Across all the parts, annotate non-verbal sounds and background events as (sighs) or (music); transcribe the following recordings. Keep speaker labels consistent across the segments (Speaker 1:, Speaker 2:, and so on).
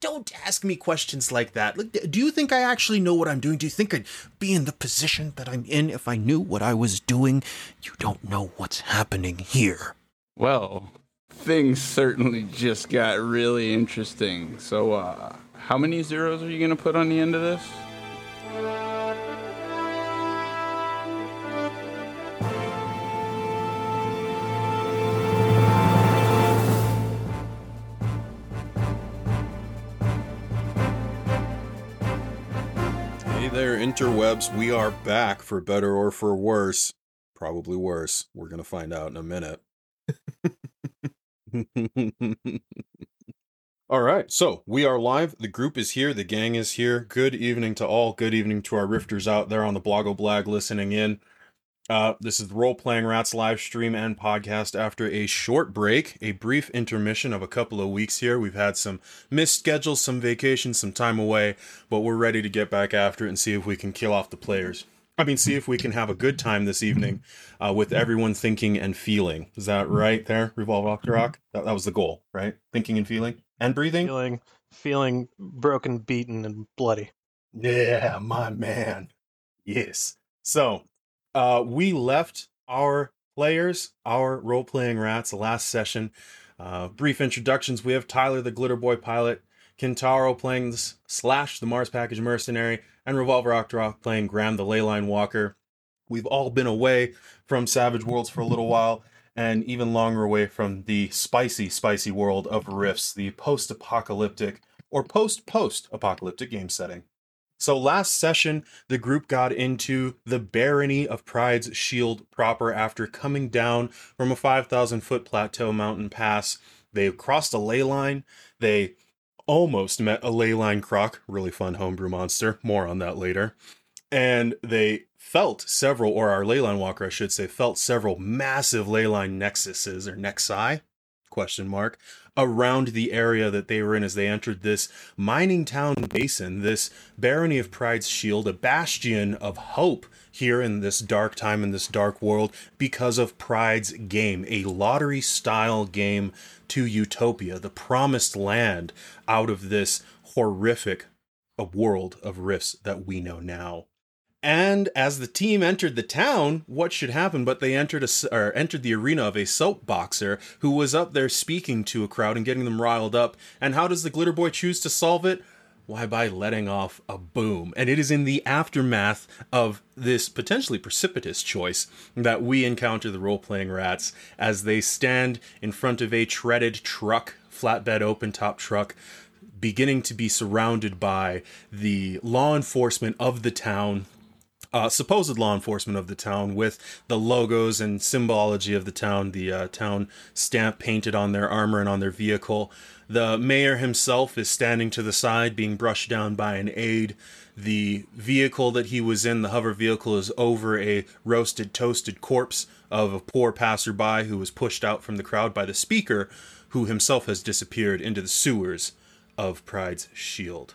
Speaker 1: don't ask me questions like that. Look, do you think I actually know what I'm doing? Do you think I'd be in the position that I'm in if I knew what I was doing? You don't know what's happening here.
Speaker 2: Well, things certainly just got really interesting. So, uh, how many zeros are you going to put on the end of this?
Speaker 3: Interwebs. We are back for better or for worse. Probably worse. We're going to find out in a minute. (laughs) all right, so we are live. The group is here. The gang is here. Good evening to all. Good evening to our rifters out there on the Blogo Blag listening in. Uh, this is the Role Playing Rats live stream and podcast after a short break, a brief intermission of a couple of weeks here. We've had some missed schedules, some vacations, some time away, but we're ready to get back after it and see if we can kill off the players. I mean, see if we can have a good time this evening uh, with everyone thinking and feeling. Is that right there, Revolver Octorok? That, that was the goal, right? Thinking and feeling and breathing?
Speaker 4: Feeling, feeling broken, beaten, and bloody.
Speaker 3: Yeah, my man. Yes. So, uh, we left our players, our role playing rats, last session. Uh, brief introductions. We have Tyler, the Glitter Boy pilot, Kintaro playing Slash, the Mars Package Mercenary, and Revolver Octorok playing Graham, the Leyline Walker. We've all been away from Savage Worlds for a little while, and even longer away from the spicy, spicy world of Rifts, the post apocalyptic or post post apocalyptic game setting. So last session, the group got into the barony of Pryde's Shield proper after coming down from a 5,000 foot plateau mountain pass. They crossed a ley line. They almost met a ley line croc, really fun homebrew monster. More on that later. And they felt several, or our ley line walker, I should say, felt several massive ley line nexuses or nexi question mark around the area that they were in as they entered this mining town basin, this barony of Pryde's Shield, a bastion of hope here in this dark time in this dark world because of Pryde's game, a lottery style game to Utopia, the promised land out of this horrific world of rifts that we know now. And as the team entered the town, what should happen? But they entered a or entered the arena of a soap boxer who was up there speaking to a crowd and getting them riled up. And how does the glitter boy choose to solve it? Why, by letting off a boom. And it is in the aftermath of this potentially precipitous choice that we encounter the role playing rats as they stand in front of a treaded truck, flatbed open top truck, beginning to be surrounded by the law enforcement of the town, uh, supposed law enforcement of the town with the logos and symbology of the town, the uh, town stamp painted on their armor and on their vehicle. The mayor himself is standing to the side, being brushed down by an aide. The vehicle that he was in, the hover vehicle, is over a roasted, toasted corpse of a poor passerby who was pushed out from the crowd by the speaker, who himself has disappeared into the sewers of Pryde's Shield.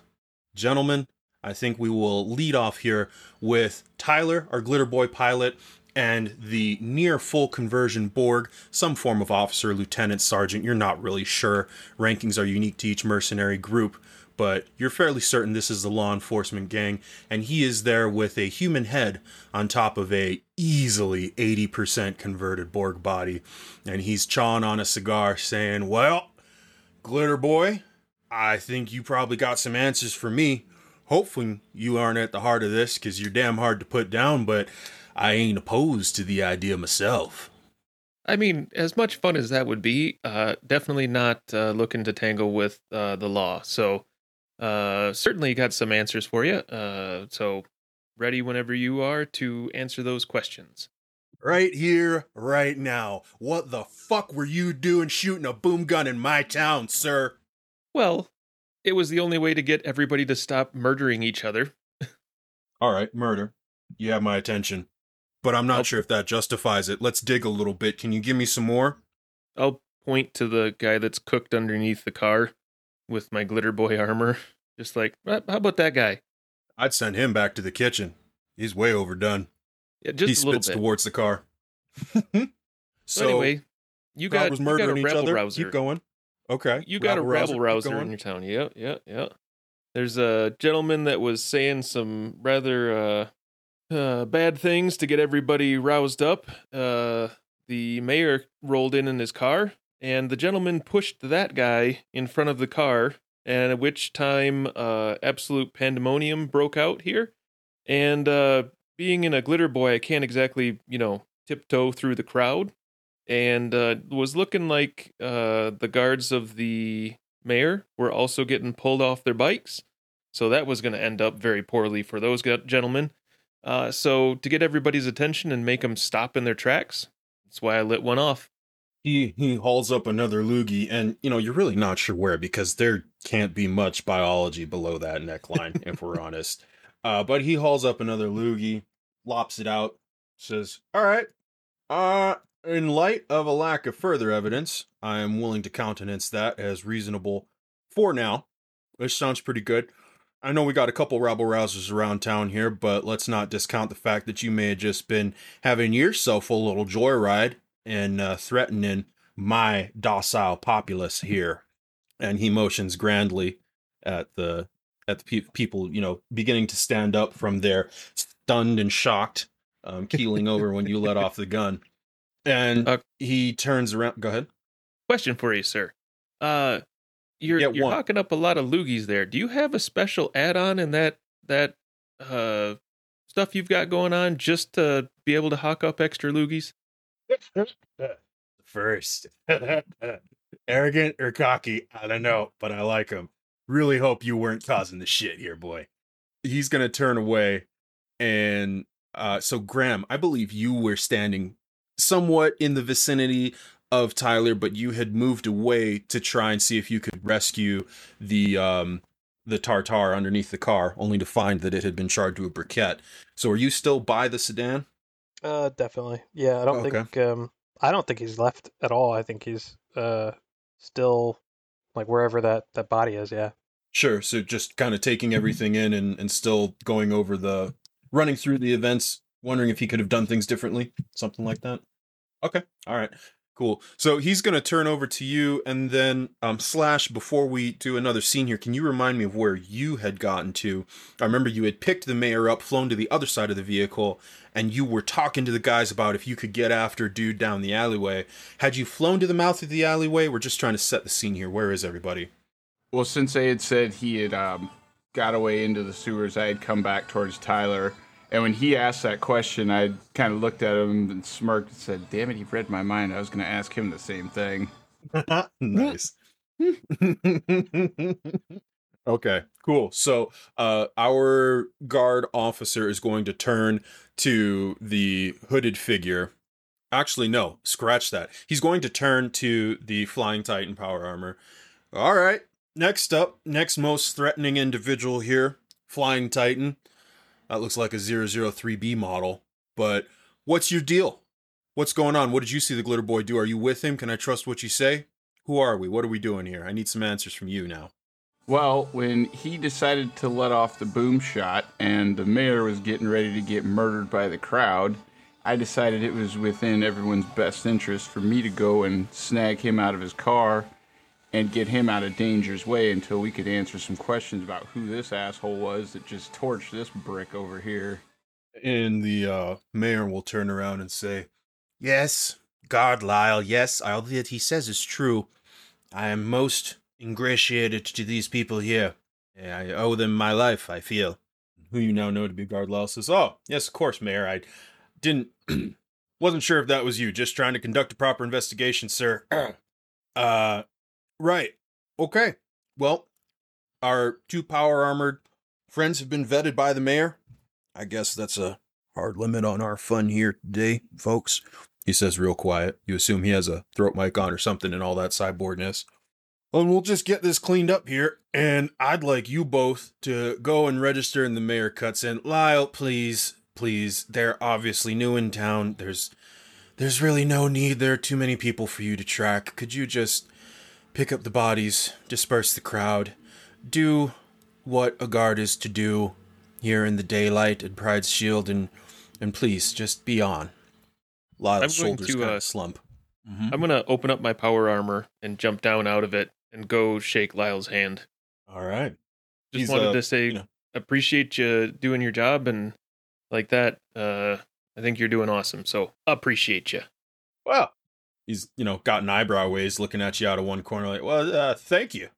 Speaker 3: Gentlemen, I think we will lead off here with Tyler, our Glitter Boy pilot, and the near full conversion Borg, some form of officer, lieutenant, sergeant. You're not really sure. Rankings are unique to each mercenary group, but you're fairly certain this is the law enforcement gang, and he is there with a human head on top of a easily 80% converted Borg body, and he's chawing on a cigar saying, Well, Glitter Boy, I think you probably got some answers for me. Hopefully, you aren't at the heart of this because you're damn hard to put down, but I ain't opposed to the idea myself.
Speaker 5: I mean, as much fun as that would be, uh, definitely not uh, looking to tangle with uh, the law. So, uh, certainly got some answers for you. Uh, so, ready whenever you are to answer those questions.
Speaker 3: Right here, right now. What the fuck were you doing shooting a boom gun in my town, sir?
Speaker 5: Well, it was the only way to get everybody to stop murdering each other.
Speaker 3: All right, murder. You have my attention. But I'm not
Speaker 5: I'll-
Speaker 3: sure if that justifies it. Let's dig a little bit. Can you give me some more?
Speaker 5: I'll point to the guy that's cooked underneath the car with my glitter boy armor. Just like, "Uh, how about that guy?
Speaker 3: I'd send him back to the kitchen. He's way overdone.
Speaker 5: Yeah, just
Speaker 3: he
Speaker 5: a little
Speaker 3: spits towards the car. (laughs)
Speaker 5: so anyway, you got,
Speaker 3: was
Speaker 5: you got a
Speaker 3: murdering each
Speaker 5: rebel
Speaker 3: other.
Speaker 5: rouser.
Speaker 3: Keep going. Okay.
Speaker 5: You got a
Speaker 3: Rabble-rouser,
Speaker 5: rabble rouser in your town. Yeah, yeah, yeah. There's a gentleman that was saying some rather uh, uh, bad things to get everybody roused up. Uh, the mayor rolled in in his car, and the gentleman pushed that guy in front of the car, and at which time uh, absolute pandemonium broke out here. And uh, being in a glitter boy, I can't exactly, you know, tiptoe through the crowd and uh, was looking like uh, the guards of the mayor were also getting pulled off their bikes. So that was going to end up very poorly for those gentlemen. Uh, so to get everybody's attention and make them stop in their tracks, that's why I lit one off.
Speaker 3: He he hauls up another loogie, and you know you're really not sure where because there can't be much biology below that neckline, if we're (laughs) honest. Uh, but he hauls up another loogie, lops it out, says, "All right, uh, in light of a lack of further evidence, I am willing to countenance that as reasonable for now. Which sounds pretty good. I know we got a couple rabble rousers around town here, but let's not discount the fact that you may have just been having yourself a little joyride and uh, threatening my docile populace here. And he motions grandly at the at the pe- people, you know, beginning to stand up from their stunned and shocked, um, keeling over when you let off the gun. And
Speaker 5: Uh,
Speaker 3: he turns around. Go ahead.
Speaker 5: Question for you, sir. Uh, you're
Speaker 3: Yeah,
Speaker 5: you're
Speaker 3: one.
Speaker 5: hawking up a lot of loogies there. Do you have a special add-on in that that uh stuff you've got going on just to be able to hawk up extra loogies? (laughs)
Speaker 3: First, (laughs) arrogant or cocky, I don't know, but I like him. Really hope you weren't causing the shit here, boy. He's gonna turn away, and uh, so Graham, I believe you were standing somewhat in the vicinity of Tyler, but you had moved away to try and see if you could rescue the um the tartar underneath the car, only to find that it had been charred to a briquette. So, are you still by the sedan?
Speaker 4: Uh, definitely. Yeah, I don't
Speaker 3: Okay.
Speaker 4: think um, I don't think he's left at all. I think he's uh still like wherever that that body is. Yeah.
Speaker 3: Sure. So just kind of taking everything in and, and still going over the running through the events, wondering if he could have done things differently, something like that. Okay. All right. Cool. So he's gonna turn over to you and then um slash before we do another scene here, can you remind me of where you had gotten to? I remember you had picked the mayor up, flown to the other side of the vehicle, and you were talking to the guys about if you could get after dude down the alleyway. Had you flown to the mouth of the alleyway? We're just trying to set the scene here. Where is everybody?
Speaker 2: Well, since I had said he had um, got away into the sewers, I had come back towards Tyler. And when he asked that question, I kind of looked at him and smirked and said, Damn it, he read my mind. I was going to ask him the same thing. (laughs)
Speaker 3: nice. (laughs) okay, cool. So, uh, our guard officer is going to turn to the hooded figure. Actually, no, scratch that. He's going to turn to the Flying Titan power armor. All right, next up, next most threatening individual here, Flying Titan. That looks like a 003B model, but what's your deal? What's going on? What did you see the glitter boy do? Are you with him? Can I trust what you say? Who are we? What are we doing here? I need some answers from you now.
Speaker 2: Well, when he decided to let off the boom shot and the mayor was getting ready to get murdered by the crowd, I decided it was within everyone's best interest for me to go and snag him out of his car and get him out of danger's way until we could answer some questions about who this asshole was that just torched this brick over here.
Speaker 3: And the uh, mayor will turn around and say, Yes, guard Lyle, yes, all that he says is true. I am most ingratiated to these people here. I owe them my life, I feel. Who you now know to be guard Lyle says, Oh, yes, of course, mayor. I didn't, (clears throat) wasn't sure if that was you. Just trying to conduct a proper investigation, sir. (clears throat) uh, right. Okay. Well, our two power armored friends have been vetted by the mayor. I guess that's a hard limit on our fun here today, folks. He says real quiet. You assume he has a throat mic on or something and all that cyborgness. And we'll just get this cleaned up here. And I'd like you both to go and register. And the mayor cuts in. Lyle, please, please. They're obviously new in town. There's, there's really no need. There are too many people for you to track. Could you just pick up the bodies, disperse the crowd, do what a guard is to do here in the daylight at Pryde's Shield, and and please just be on. Lyle's
Speaker 5: I'm going
Speaker 3: shoulders
Speaker 5: to, uh,
Speaker 3: slump.
Speaker 5: I'm gonna open up my power armor and jump down out of it and go shake Lyle's hand.
Speaker 3: All right.
Speaker 5: Just
Speaker 3: He's,
Speaker 5: wanted
Speaker 3: uh,
Speaker 5: to say
Speaker 3: you know.
Speaker 5: appreciate you doing your job and like that. Uh, I think you're doing awesome. So appreciate you.
Speaker 3: Well, he's you know got an eyebrow raised, looking at you out of one corner, like, "Well, uh, thank you."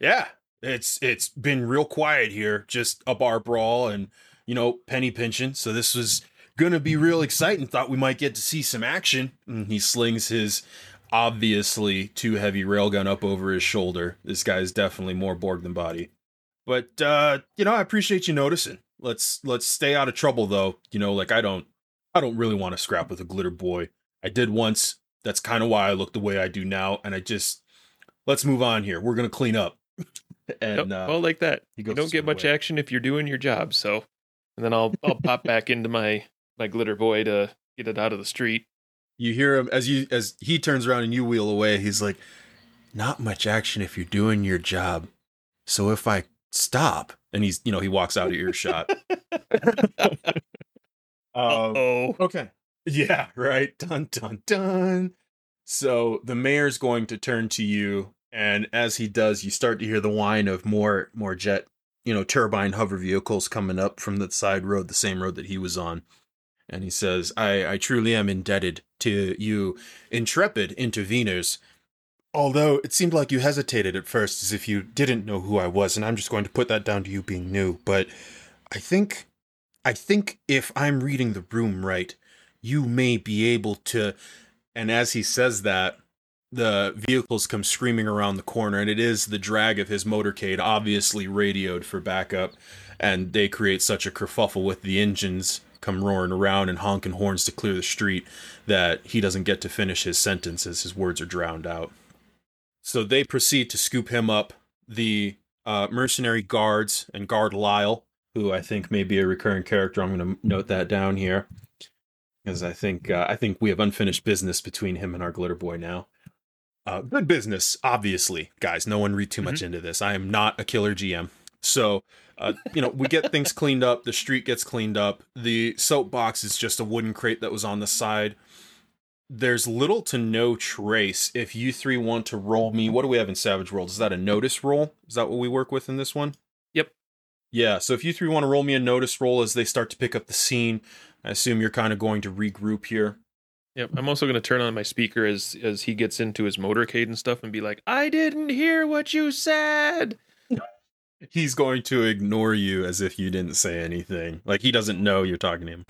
Speaker 3: Yeah, it's it's been real quiet here, just a bar brawl and you know penny pinching. So this was gonna be real exciting. Thought we might get to see some action. And he slings his obviously too heavy railgun up over his shoulder. This guy's definitely more Borg than body. But uh, you know, I appreciate you noticing. Let's let's stay out of trouble though. You know, like I don't I don't really want to scrap with a glitter boy. I did once. That's kind of why I look the way I do now. And I just let's move on here. We're gonna clean up. (laughs) and
Speaker 5: Yep,
Speaker 3: uh,
Speaker 5: well, like that. You don't get much action if you're doing your job. So, and then I'll I'll pop back into my my glitter boy to get it out of the street.
Speaker 3: you hear him as you as he turns around and you wheel away. He's like, "Not much action if you're doing your job. So if I stop," and he's you know he walks out of earshot. (laughs) (laughs) um,
Speaker 5: oh,
Speaker 3: Okay. Yeah, right. Dun dun dun. So the mayor's going to turn to you, and as he does, you start to hear the whine of more more jet, you know, turbine hover vehicles coming up from the side road, the same road that he was on. And he says, I, I truly am indebted to you, intrepid interveners. Although it seemed like you hesitated at first as if you didn't know who I was, and I'm just going to put that down to you being new. But I think I think if I'm reading the room right, you may be able to. And as he says that, the vehicles come screaming around the corner, and it is the drag of his motorcade, obviously radioed for backup. And they create such a kerfuffle with the engines come roaring around and honking horns to clear the street that he doesn't get to finish his sentence as his words are drowned out. So they proceed to scoop him up. The uh, mercenary guards and guard Lyle, who I think may be a recurring character. I'm going to note that down here because I think uh, I think we have unfinished business between him and our glitter boy now. Uh, good business, obviously, guys. No one read too much into this. I am not a killer GM, so uh, you know we get things cleaned up. The street gets cleaned up. The soapbox is just a wooden crate that was on the side. There's little to no trace. If you three want to roll me, what do we have in Savage World? Is that a notice roll? Is that what we work with in this one?
Speaker 5: Yep.
Speaker 3: Yeah. So if you three want to roll me a notice roll as they start to pick up the scene, I assume you're kind of going to regroup here.
Speaker 5: Yep. I'm also going to turn on my speaker as as he gets into his motorcade and stuff and be like, "I didn't hear what you said." (laughs)
Speaker 3: He's going to ignore you as if you didn't say anything. Like he doesn't know you're talking to him.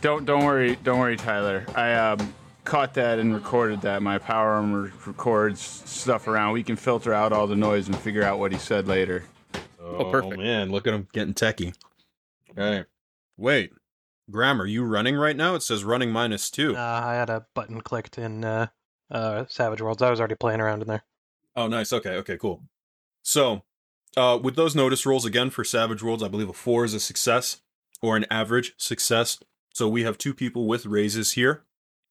Speaker 2: Don't don't worry, don't worry, Tyler. I um, caught that and recorded that. My power armor records stuff around. We can filter out all the noise and figure out what he said later.
Speaker 3: Oh,
Speaker 5: perfect.
Speaker 3: man, look at him getting techie. Okay. Wait. Grammar, you running right now? It says running minus two.
Speaker 4: Uh, I had a button clicked in uh, uh, Savage Worlds. I was already playing around in there.
Speaker 3: Oh, nice. Okay, okay, cool. So, uh, with those notice rolls again for Savage Worlds, I believe a four is a success or an average success. So we have two people with raises here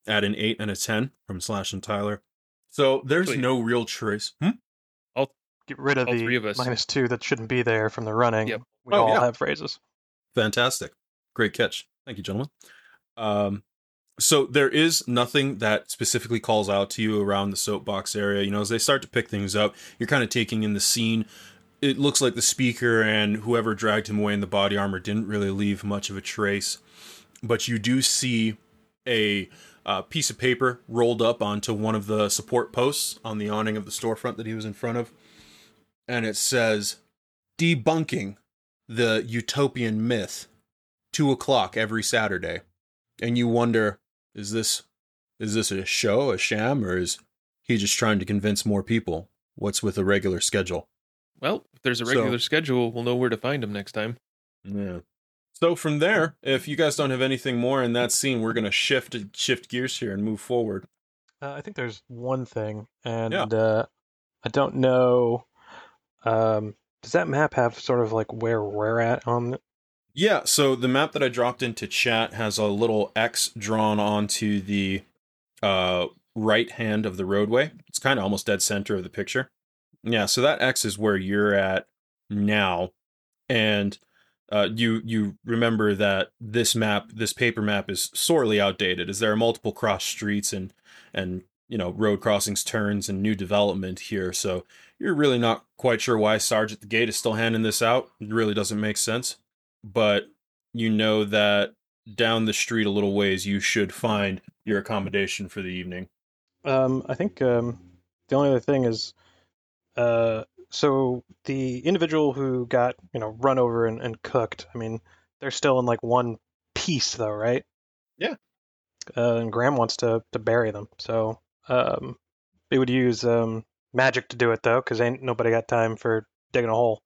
Speaker 3: at an eight and a ten from Slash and Tyler. So there's
Speaker 5: Sweet.
Speaker 3: no real choice. Hmm?
Speaker 4: I'll get rid of
Speaker 5: All
Speaker 4: the
Speaker 5: of
Speaker 4: minus two that shouldn't be there from the running.
Speaker 5: Yep.
Speaker 4: We
Speaker 3: Oh,
Speaker 4: all
Speaker 3: yeah.
Speaker 4: have phrases.
Speaker 3: Fantastic. Great catch. Thank you, gentlemen. Um, so there is nothing that specifically calls out to you around the soapbox area. You know, as they start to pick things up, you're kind of taking in the scene. It looks like the speaker and whoever dragged him away in the body armor didn't really leave much of a trace. But you do see a uh, piece of paper rolled up onto one of the support posts on the awning of the storefront that he was in front of. And it says, debunking the utopian myth two o'clock every saturday and you wonder is this is this a show a sham or is he just trying to convince more people what's with a regular schedule
Speaker 5: Well, if there's a
Speaker 3: So-
Speaker 5: regular schedule, we'll know where to find him next time.
Speaker 3: yeah so from there if you guys don't have anything more in that scene we're going to shift shift gears here and move forward
Speaker 4: Uh, I think there's one thing, and
Speaker 3: Yeah.
Speaker 4: uh, I don't know. Um, does that map have sort of like where we're at on?
Speaker 3: Yeah, so the map that I dropped into chat has a little X drawn onto the uh, right hand of the roadway. It's kind of almost dead center of the picture. Yeah, so that X is where you're at now, and uh, you you remember that this map, this paper map, is sorely outdated, as there are multiple cross streets and and you know road crossings, turns, and new development here. So you're really not quite sure why Sarge at the gate is still handing this out. It really doesn't make sense. But you know that down the street a little ways, you should find your accommodation for the evening.
Speaker 4: Um, I think um, the only other thing is, uh, so the individual who got you know run over and, and cooked. I mean, they're still in like one piece though, right?
Speaker 3: Yeah.
Speaker 4: Uh, and Graham wants to to bury them, so um, they would use um magic to do it though, because ain't nobody got time for digging a hole.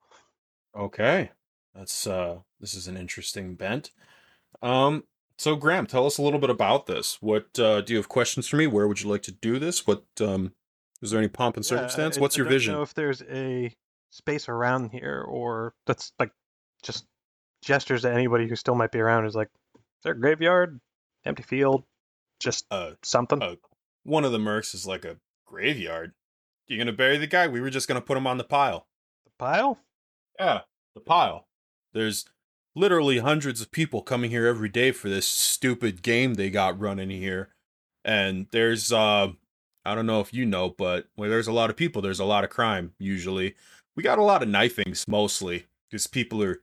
Speaker 3: Okay. That's uh this is an interesting bent. Um so Graham, tell us a little bit about this. What uh do you have questions for me? Where would you like to do this? What um is there any pomp and circumstance?
Speaker 4: I-
Speaker 3: What's
Speaker 4: I
Speaker 3: your
Speaker 4: don't
Speaker 3: vision?
Speaker 4: Know if there's a space around here, or that's like just gestures to anybody who still might be around. Is like, is there a graveyard, empty field, just
Speaker 3: Uh
Speaker 4: something?
Speaker 3: uh, one of the mercs is like a graveyard. You're gonna bury the guy? We were just gonna put him on the pile.
Speaker 4: the pile?
Speaker 3: Yeah, the pile. There's literally hundreds of people coming here every day for this stupid game they got running here. And there's uh I don't know if you know, but where there's a lot of people, there's a lot of crime usually. We got a lot of knifings mostly because people are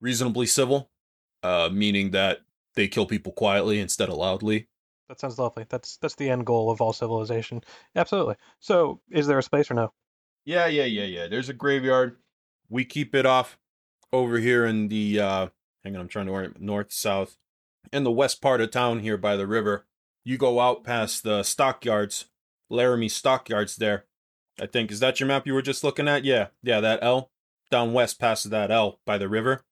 Speaker 3: reasonably civil, uh meaning that they kill people quietly instead of loudly.
Speaker 4: That sounds lovely. That's that's the end goal of all civilization. Absolutely. So, is there a space or no?
Speaker 3: Yeah, yeah, yeah, yeah. There's a graveyard. We keep it off over here in the uh hang on, I'm trying to orient north, south. In the west part of town here by the river. You go out past the stockyards, Laramie stockyards there. I think is that your map you were just looking at? Yeah, yeah, that L. Down west past that L by the river.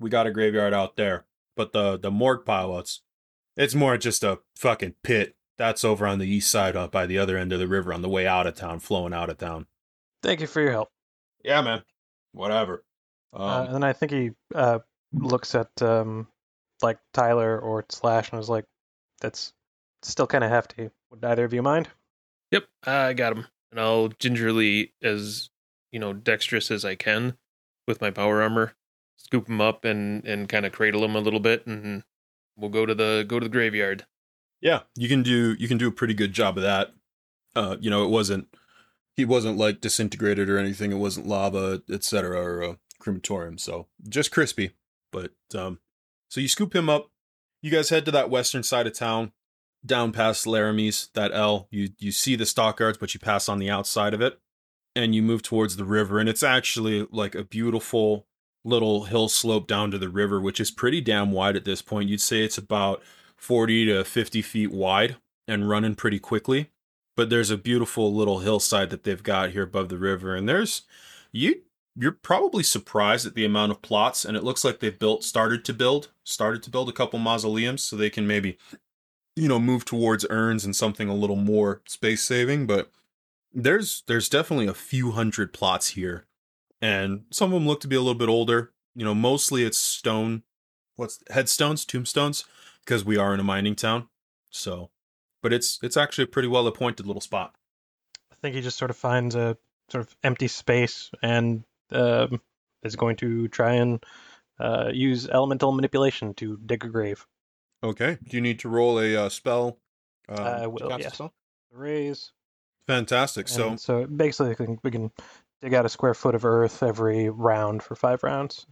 Speaker 3: We got a graveyard out there. But the the morgue pile it's it's more just a fucking pit. That's over on the east side up by the other end of the river on the way out of town, flowing out of town.
Speaker 4: Thank you for your help.
Speaker 3: Yeah, man. Whatever. Um,
Speaker 4: uh, and then I think he uh, looks at um, like Tyler or Slash and is like, "That's still kind of hefty. Would either of you mind?"
Speaker 5: Yep, I got him. And I'll gingerly, as you know, dexterous as I can with my power armor, scoop him up and and kind of cradle him a little bit, and we'll go to the go to the graveyard.
Speaker 3: yeah, you can do you can do a pretty good job of that. Uh, you know, it wasn't he wasn't like disintegrated or anything. It wasn't lava, etc. or a crematorium. So just crispy. But um, so you scoop him up. You guys head to that western side of town, down past Laramie's, that L. You you see the stockyards, but you pass on the outside of it, and you move towards the river. And it's actually like a beautiful little hill slope down to the river, which is pretty damn wide at this point. You'd say it's about 40 to 50 feet wide and running pretty quickly. But there's a beautiful little hillside that they've got here above the river, and there's you you're probably surprised at the amount of plots, and it looks like they've built started to build started to build a couple mausoleums so they can maybe you know move towards urns and something a little more space saving. But there's there's definitely a few hundred plots here, and some of them look to be a little bit older. You know, mostly it's stone, what's headstones, tombstones, because we are in a mining town. So, but it's it's actually a pretty well appointed little spot.
Speaker 4: I think he just sort of finds a sort of empty space and um, is going to try and uh, use elemental manipulation to dig a grave.
Speaker 3: Okay. Do you need to roll a uh, spell? Uh,
Speaker 4: I will, yes.
Speaker 3: spell?
Speaker 4: Raise.
Speaker 3: Fantastic. So
Speaker 4: And so basically, we can dig out a square foot of earth every round for five rounds.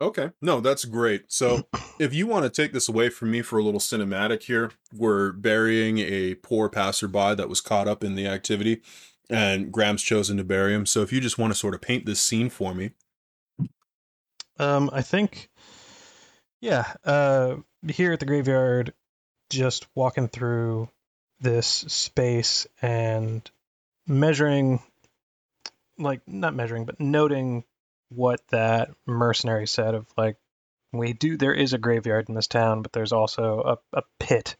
Speaker 3: Okay. No, that's great. So, (coughs) if you want to take this away from me for a little cinematic here, we're burying a poor passerby that was caught up in the activity, and Graham's chosen to bury him. So, if you just want to sort of paint this scene for me.
Speaker 4: Um, I think, yeah, uh, here at the graveyard, just walking through this space and measuring, like, not measuring, but noting what that mercenary said of, like, we do, there is a graveyard in this town, but there's also a, a pit,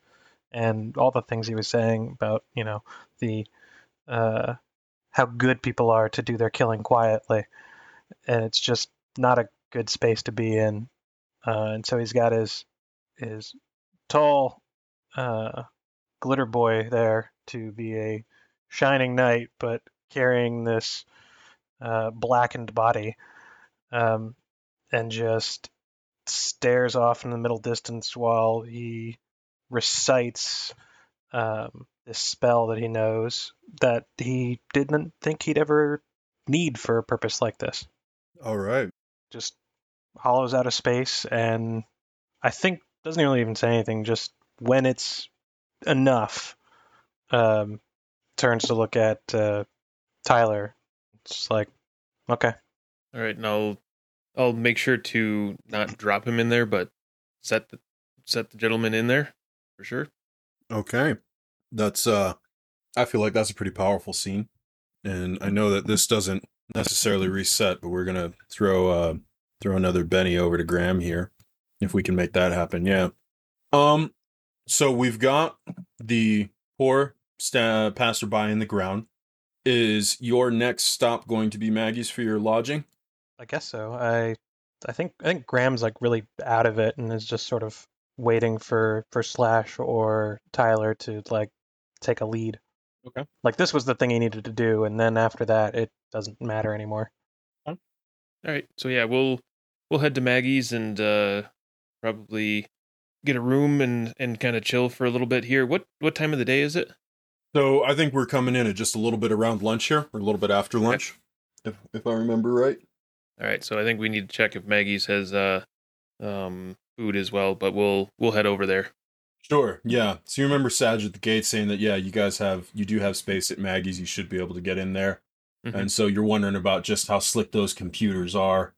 Speaker 4: and all the things he was saying about, you know, the, uh, how good people are to do their killing quietly. And it's just not a good space to be in. Uh, and so he's got his his tall uh, glitter boy there to be a shining knight, but carrying this uh, blackened body, um, and just stares off in the middle distance while he recites um, this spell that he knows that he didn't think he'd ever need for a purpose like this.
Speaker 3: All right.
Speaker 4: Just hollows out of space, and I think doesn't really even say anything. Just when it's enough, um, turns to look at uh, Tyler. It's like, okay,
Speaker 5: All right, and I'll I'll make sure to not drop him in there, but set the set the gentleman in there for sure.
Speaker 3: Okay. That's uh I feel like that's a pretty powerful scene. And I know that this doesn't necessarily reset, but we're gonna throw uh throw another Benny over to Graham here. If we can make that happen, yeah. Um so we've got the poor sta- passerby in the ground. Is your next stop going to be Maggie's for your lodging?
Speaker 4: I guess so. I I think I think Graham's like really out of it and is just sort of waiting for for Slash or Tyler to like take a lead.
Speaker 3: Okay.
Speaker 4: Like this was the thing he needed to do, and then after that, it doesn't matter anymore.
Speaker 5: All right, so yeah, we'll we'll head to Maggie's and uh, probably get a room and and kind of chill for a little bit here. What what time of the day is it?
Speaker 3: So I think we're coming in at just a little bit around lunch here, or a little bit after lunch, if if I remember right.
Speaker 5: All right, so I think we need to check if Maggie's has uh um food as well, but we'll we'll head over there.
Speaker 3: Sure. Yeah. So you remember Sarge at the gate saying that yeah, you guys have you do have space at Maggie's. You should be able to get in there.
Speaker 5: Mhm.
Speaker 3: And so you're wondering about just how slick those computers are.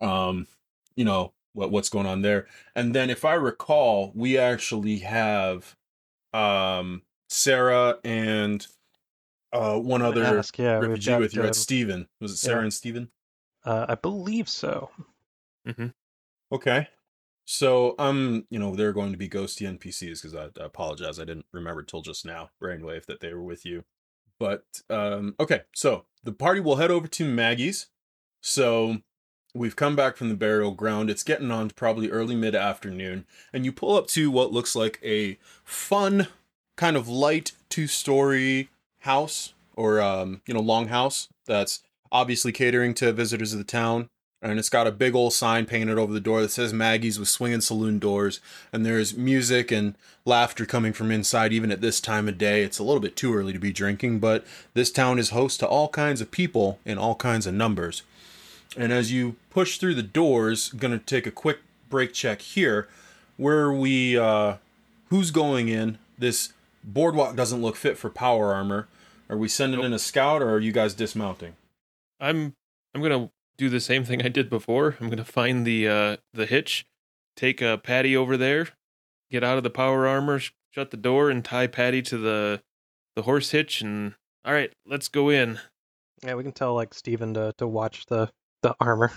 Speaker 3: Um, you know what what's going on there. And then if I recall, we actually have um Sarah and uh one other
Speaker 4: Ask, yeah,
Speaker 3: refugee
Speaker 4: got,
Speaker 3: with you
Speaker 4: uh,
Speaker 3: at Steven. Was it Sarah
Speaker 4: yeah.
Speaker 3: and Steven?
Speaker 4: Uh, I believe so. Mm-hmm.
Speaker 3: Okay. So um, you know, they're going to be ghosty NPCs because I, I apologize, I didn't remember till just now, Brainwave, that they were with you. But um, okay, so the party will head over to Maggie's. So we've come back from the burial ground. It's getting on to probably early mid afternoon, and you pull up to what looks like a fun, kind of light two story house or um, you know, long house that's obviously catering to visitors of the town and it's got a big old sign painted over the door that says Maggie's with swinging saloon doors. And there's music and laughter coming from inside, even at this time of day. It's a little bit too early to be drinking, but this town is host to all kinds of people in all kinds of numbers. And as you push through the doors, gonna take a quick break check here, where we uh, who's going in? This boardwalk doesn't look fit for power armor. Are we sending in a scout, or are you guys dismounting?
Speaker 5: I'm I'm gonna do the same thing I did before. I'm gonna find the uh the hitch, take uh, Patty over there, get out of the power armor, sh- shut the door, and tie Patty to the the horse hitch. And all right, let's go in.
Speaker 4: Yeah, we can tell like Steven to to watch the the armor.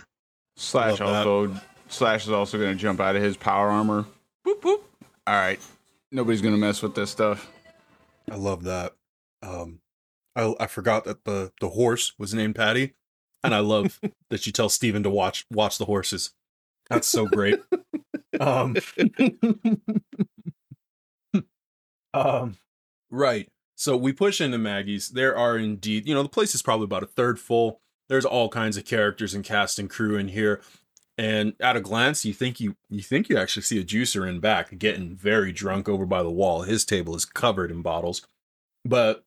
Speaker 2: Slash
Speaker 3: Love that.
Speaker 2: also Slash is also gonna jump out of his power armor. Boop boop. All right, nobody's gonna mess with this stuff.
Speaker 3: I love that. Um, I I forgot that the the horse was named Patty, and I love that you tell Steven to watch watch the horses. That's so great. um, um, right. So we push into Maggie's. There are indeed, you know, the place is probably about a third full. There's all kinds of characters and cast and crew in here. And at a glance, you think you you think you actually see a juicer in back getting very drunk over by the wall. His table is covered in bottles. But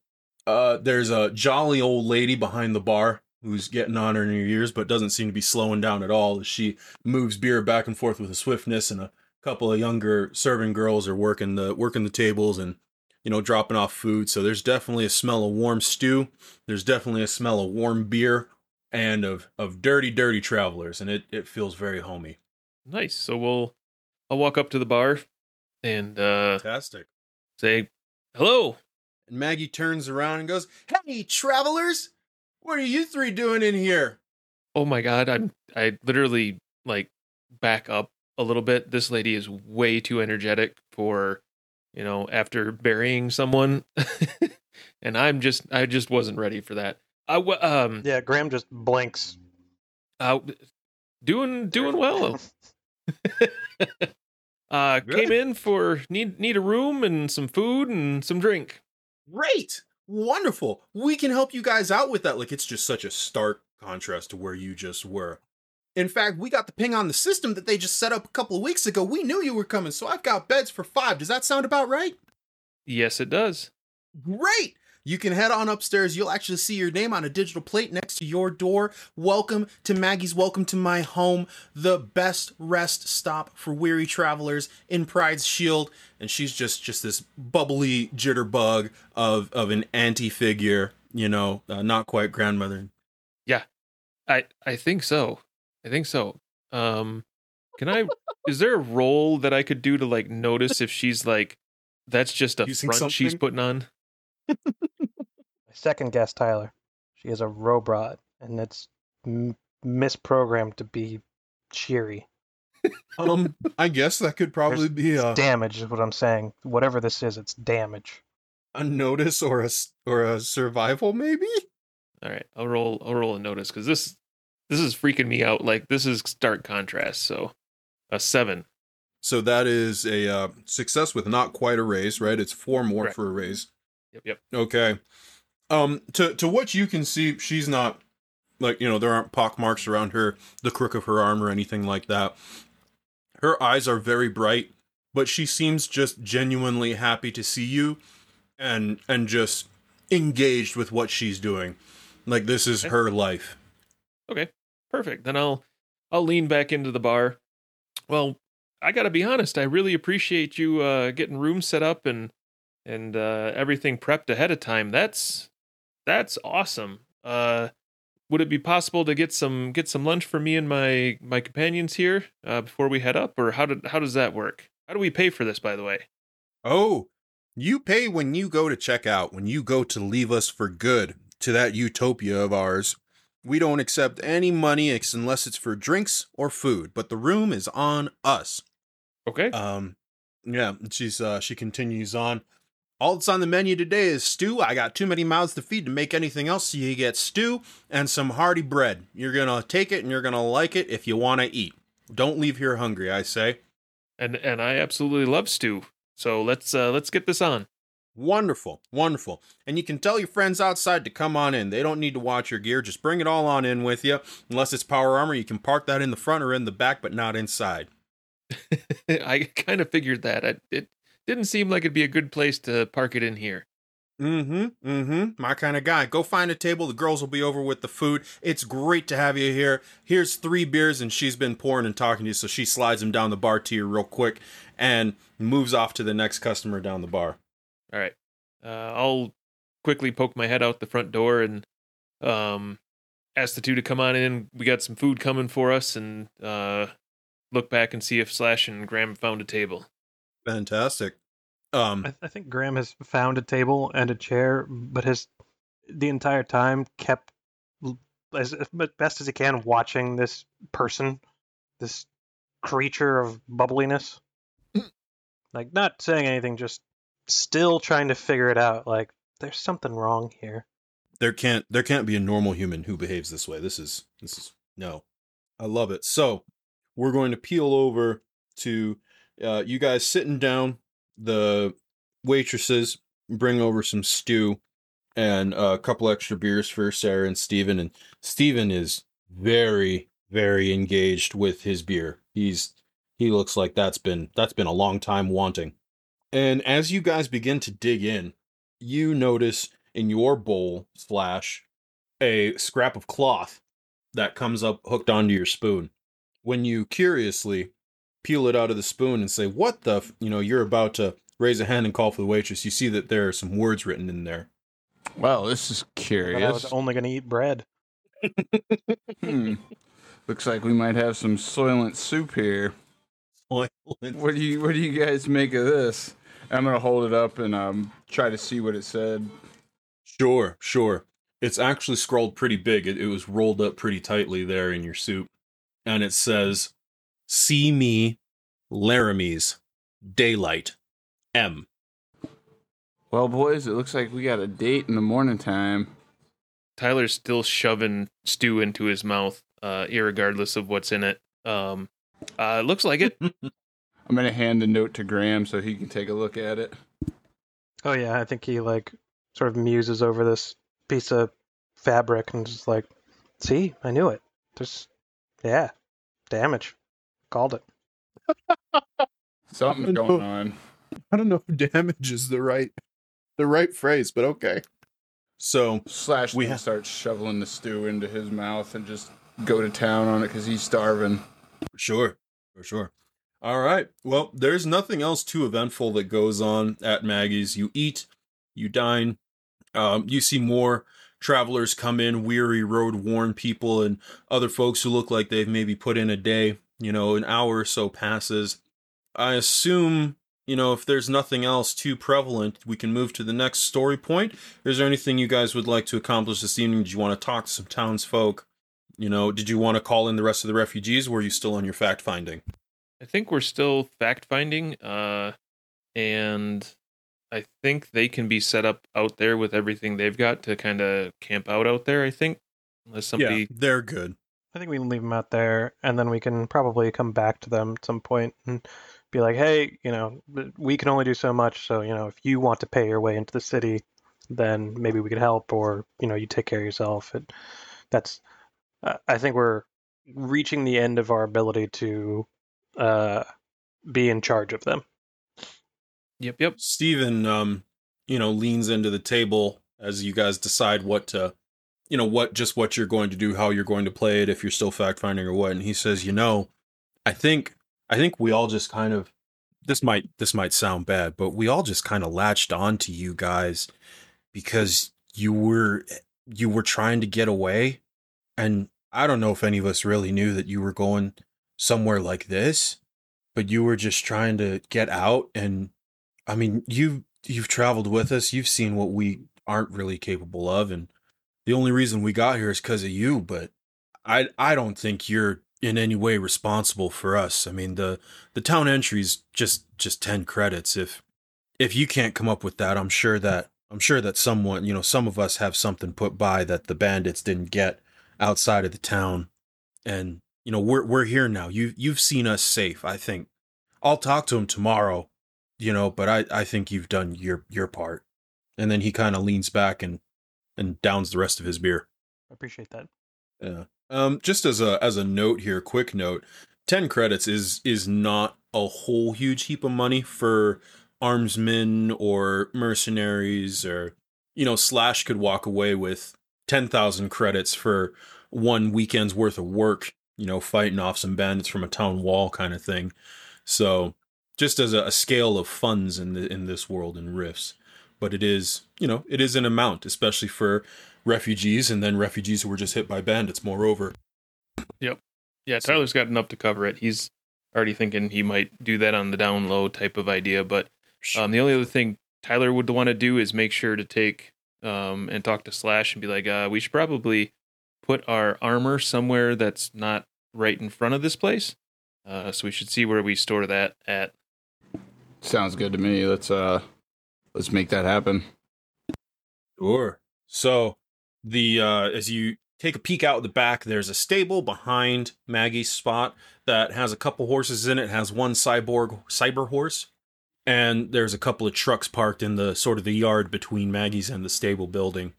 Speaker 3: uh, there's a jolly old lady behind the bar who's getting on her in her years, but doesn't seem to be slowing down at all as she moves beer back and forth with a swiftness. And a couple of younger serving girls are working the working the tables and you know dropping off food. So there's definitely a smell of warm stew. There's definitely a smell of warm beer and of of dirty, dirty travelers, and it it feels very homey.
Speaker 5: Nice. So we'll I'll walk up to the bar and uh
Speaker 3: Fantastic.
Speaker 5: say hello.
Speaker 3: And Maggie turns around and goes, "Hey, travelers! What are you three doing in here?"
Speaker 5: Oh my god, I'm I literally like back up a little bit. This lady is way too energetic for, you know, after burying someone. (laughs) and I'm just I just wasn't ready for that. I wa- um
Speaker 4: Yeah, Graham just blinks.
Speaker 5: uh, doing doing well. (laughs) (laughs) uh came in for need need a room and some food and some drink.
Speaker 3: Great. Wonderful. We can help you guys out with that. Like, it's just such a stark contrast to where you just were. In fact, we got the ping on the system that they just set up a couple of weeks ago. We knew you were coming, so I've got beds for five. Does that sound about right?
Speaker 5: Yes, it does.
Speaker 3: Great.
Speaker 1: You can head on upstairs. You'll actually see your name on a digital plate next to your door. Welcome to Maggie's Welcome to My Home, the best rest stop for weary travelers in Pryde's Shield. And she's just just this bubbly jitterbug of of an anti figure, you know, uh, not quite grandmother.
Speaker 5: Yeah, I I think so. I think so. Um, can I? (laughs) is there a role that I could do to like notice if she's like that's just a
Speaker 3: Using
Speaker 5: front she's putting on? (laughs)
Speaker 4: My second guess, Tyler. She is a robot, and it's m- misprogrammed to be cheery. (laughs)
Speaker 3: Um, I guess that could probably be
Speaker 4: It's
Speaker 3: a,
Speaker 4: damage, is what I'm saying. Whatever this is, it's damage.
Speaker 3: a notice or a s- or a survival, maybe.
Speaker 5: All right, I'll roll. I'll roll a notice because this this is freaking me out. Like this is stark contrast. So a seven.
Speaker 3: So that is a uh, success with not quite a raise, right? It's four more
Speaker 5: Correct.
Speaker 3: for a raise.
Speaker 5: Yep. Yep.
Speaker 3: Okay. Um, to to what you can see, she's not like you know there aren't pock marks around her, the crook of her arm or anything like that. Her eyes are very bright, but she seems just genuinely happy to see you, and and just engaged with what she's doing. Like this is
Speaker 5: Okay.
Speaker 3: her life.
Speaker 5: Okay. Perfect. Then I'll I'll lean back into the bar. Well, I gotta be honest. I really appreciate you uh, getting room set up and and uh, everything prepped ahead of time. That's that's awesome. Uh, would it be possible to get some get some lunch for me and my my companions here uh, before we head up, or how did how does that work? How do we pay for this, by the way?
Speaker 3: Oh, you pay when you go to check out, when you go to leave us for good to that utopia of ours. We don't accept any money unless it's for drinks or food, but the room is on us.
Speaker 5: Okay.
Speaker 3: Um, yeah, she's uh, she continues on. All that's on the menu today is stew. I got too many mouths to feed to make anything else, so you get stew and some hearty bread. You're gonna take it and you're gonna like it if you want to eat. Don't leave here hungry, I say.
Speaker 5: and and I absolutely love stew. So let's uh, let's get this on.
Speaker 3: Wonderful, wonderful. And you can tell your friends outside to come on in. They don't need to watch your gear. Just bring it all on in with you. Unless it's power armor, you can park that in the front or in the back, but not inside. (laughs)
Speaker 5: I kind of figured that. I, it didn't seem like it'd be a good place to park it in here.
Speaker 3: Mm-hmm. Mm-hmm. My kind of guy. Go find a table. The girls will be over with the food. It's great to have you here. Here's three beers, and she's been pouring and talking to you, so she slides them down the bar to you real quick and moves off to the next customer down the bar.
Speaker 5: All right. Uh, I'll quickly poke my head out the front door and um, ask the two to come on in. We got some food coming for us, and uh, look back and see if Slash and Graham found a table.
Speaker 3: Fantastic. Um,
Speaker 4: I, I think Graham has found a table and a chair, but has the entire time kept as as best as he can watching this person, this creature of bubbliness. like not saying anything, just still trying to figure it out. Like there's something wrong here.
Speaker 3: there can't there can't be a normal human who behaves this way. This is this is no. I love it. So we're going to peel over to uh, you guys sitting down. The waitresses bring over some stew and a couple extra beers for Sarah and Steven. And Steven is very, very engaged with his beer. He's he looks like that's been that's been a long time wanting. And as you guys begin to dig in, you notice in your bowl slash a scrap of cloth that comes up hooked onto your spoon. When you curiously peel it out of the spoon and say, "What the?" F-? You know, you're about to raise a hand and call for the waitress. You see that there are some words written in there.
Speaker 2: Well, this is
Speaker 4: But I was
Speaker 2: curious.
Speaker 4: only going to eat bread.
Speaker 2: Hmm. Looks like we might have some soylent soup here. What do you What do you guys make of this? I'm gonna hold it up and um try to see what it said.
Speaker 3: Sure, sure. It's actually scrawled pretty big. It, it was rolled up pretty tightly there in your soup. And it says, See me, Laramies, Daylight, M.
Speaker 2: Well, boys, it looks like we got a date in the morning time.
Speaker 5: Tyler's still shoving stew into his mouth, uh, irregardless of what's in it. Um, uh, looks like it. (laughs)
Speaker 2: I'm gonna hand the note to Graham so he can take a look at it.
Speaker 4: Oh yeah, I think he like sort of muses over this piece of fabric and just like, see, I knew it. There's, yeah, damage. Called it.
Speaker 2: Something's
Speaker 3: know.
Speaker 2: going on.
Speaker 3: I don't know if (laughs) damage is the right the right phrase, but okay. So
Speaker 2: Slash
Speaker 3: We
Speaker 2: we
Speaker 3: ha-
Speaker 2: start shoveling the stew into his mouth and just go to town on it because he's starving.
Speaker 3: For sure. For sure. All right. Well, there's nothing else too eventful that goes on at Maggie's. You eat, you dine, um, you see more travelers come in, weary, road worn people, and other folks who look like they've maybe put in a day. You know, an hour or so passes. I assume, you know, if there's nothing else too prevalent, we can move to the next story point. Is there anything you guys would like to accomplish this evening? Do you want to talk to some townsfolk? You know, did you want to call in the rest of the refugees? Were you still on your fact finding?
Speaker 5: I think we're still fact finding, uh, and I think they can be set up out there with everything they've got to kind of camp out out there. I think, unless somebody.
Speaker 3: Yeah, they're good.
Speaker 4: I think we can leave them out there, and then we can probably come back to them at some point and be like, "Hey, you know, we can only do so much. So, you know, if you want to pay your way into the city, then maybe we could help, or you know, you take care of yourself." And that's, uh, I think we're reaching the end of our ability to uh, be in charge of them.
Speaker 5: Yep, yep.
Speaker 3: Stephen, um, you know, leans into the table as you guys decide what to, you know, what just what you're going to do, how you're going to play it, if you're still fact finding or what. And he says, you know, I think, I think we all just kind of, this might, this might sound bad, but we all just kind of latched on to you guys because you were, you were trying to get away, and I don't know if any of us really knew that you were going somewhere like this, but you were just trying to get out and I mean, you you've traveled with us. You've seen what we aren't really capable of, and the only reason we got here is because of you. But I I don't think you're in any way responsible for us. I mean the the town entry's just just ten credits. If if you can't come up with that, I'm sure that I'm sure that someone you know some of us have something put by that the bandits didn't get outside of the town, and you know we're we're here now. You you've seen us safe. I think I'll talk to him tomorrow you know but i i think you've done your your part and then he kind of leans back and and downs the rest of his beer.
Speaker 4: I appreciate that.
Speaker 3: yeah. Um just as a as a note here quick note 10 credits is is not a whole huge heap of money for armsmen or mercenaries or you know slash could walk away with 10,000 credits for one weekend's worth of work you know fighting off some bandits from a town wall kind of thing. So just as a, a scale of funds in the in this world and rifts but it is you know it is an amount especially for refugees and then refugees who were just hit by bandits moreover yep,
Speaker 5: Yeah, Tyler's got enough to cover it. He's already thinking he might do that on the down low type of idea. But um, the only other thing Tyler would want to do is make sure to take um, and talk to Slash and be like, uh, we should probably put our armor somewhere that's not right in front of this place. Uh, so we should see where we store that at.
Speaker 2: Sounds good to me. Let's uh let's make that happen.
Speaker 3: Sure. So the uh as you take a peek out the back, there's a stable behind Maggie's spot that has a couple horses in it, has one cyborg cyber horse, and there's a couple of trucks parked in the sort of the yard between Maggie's and the stable building.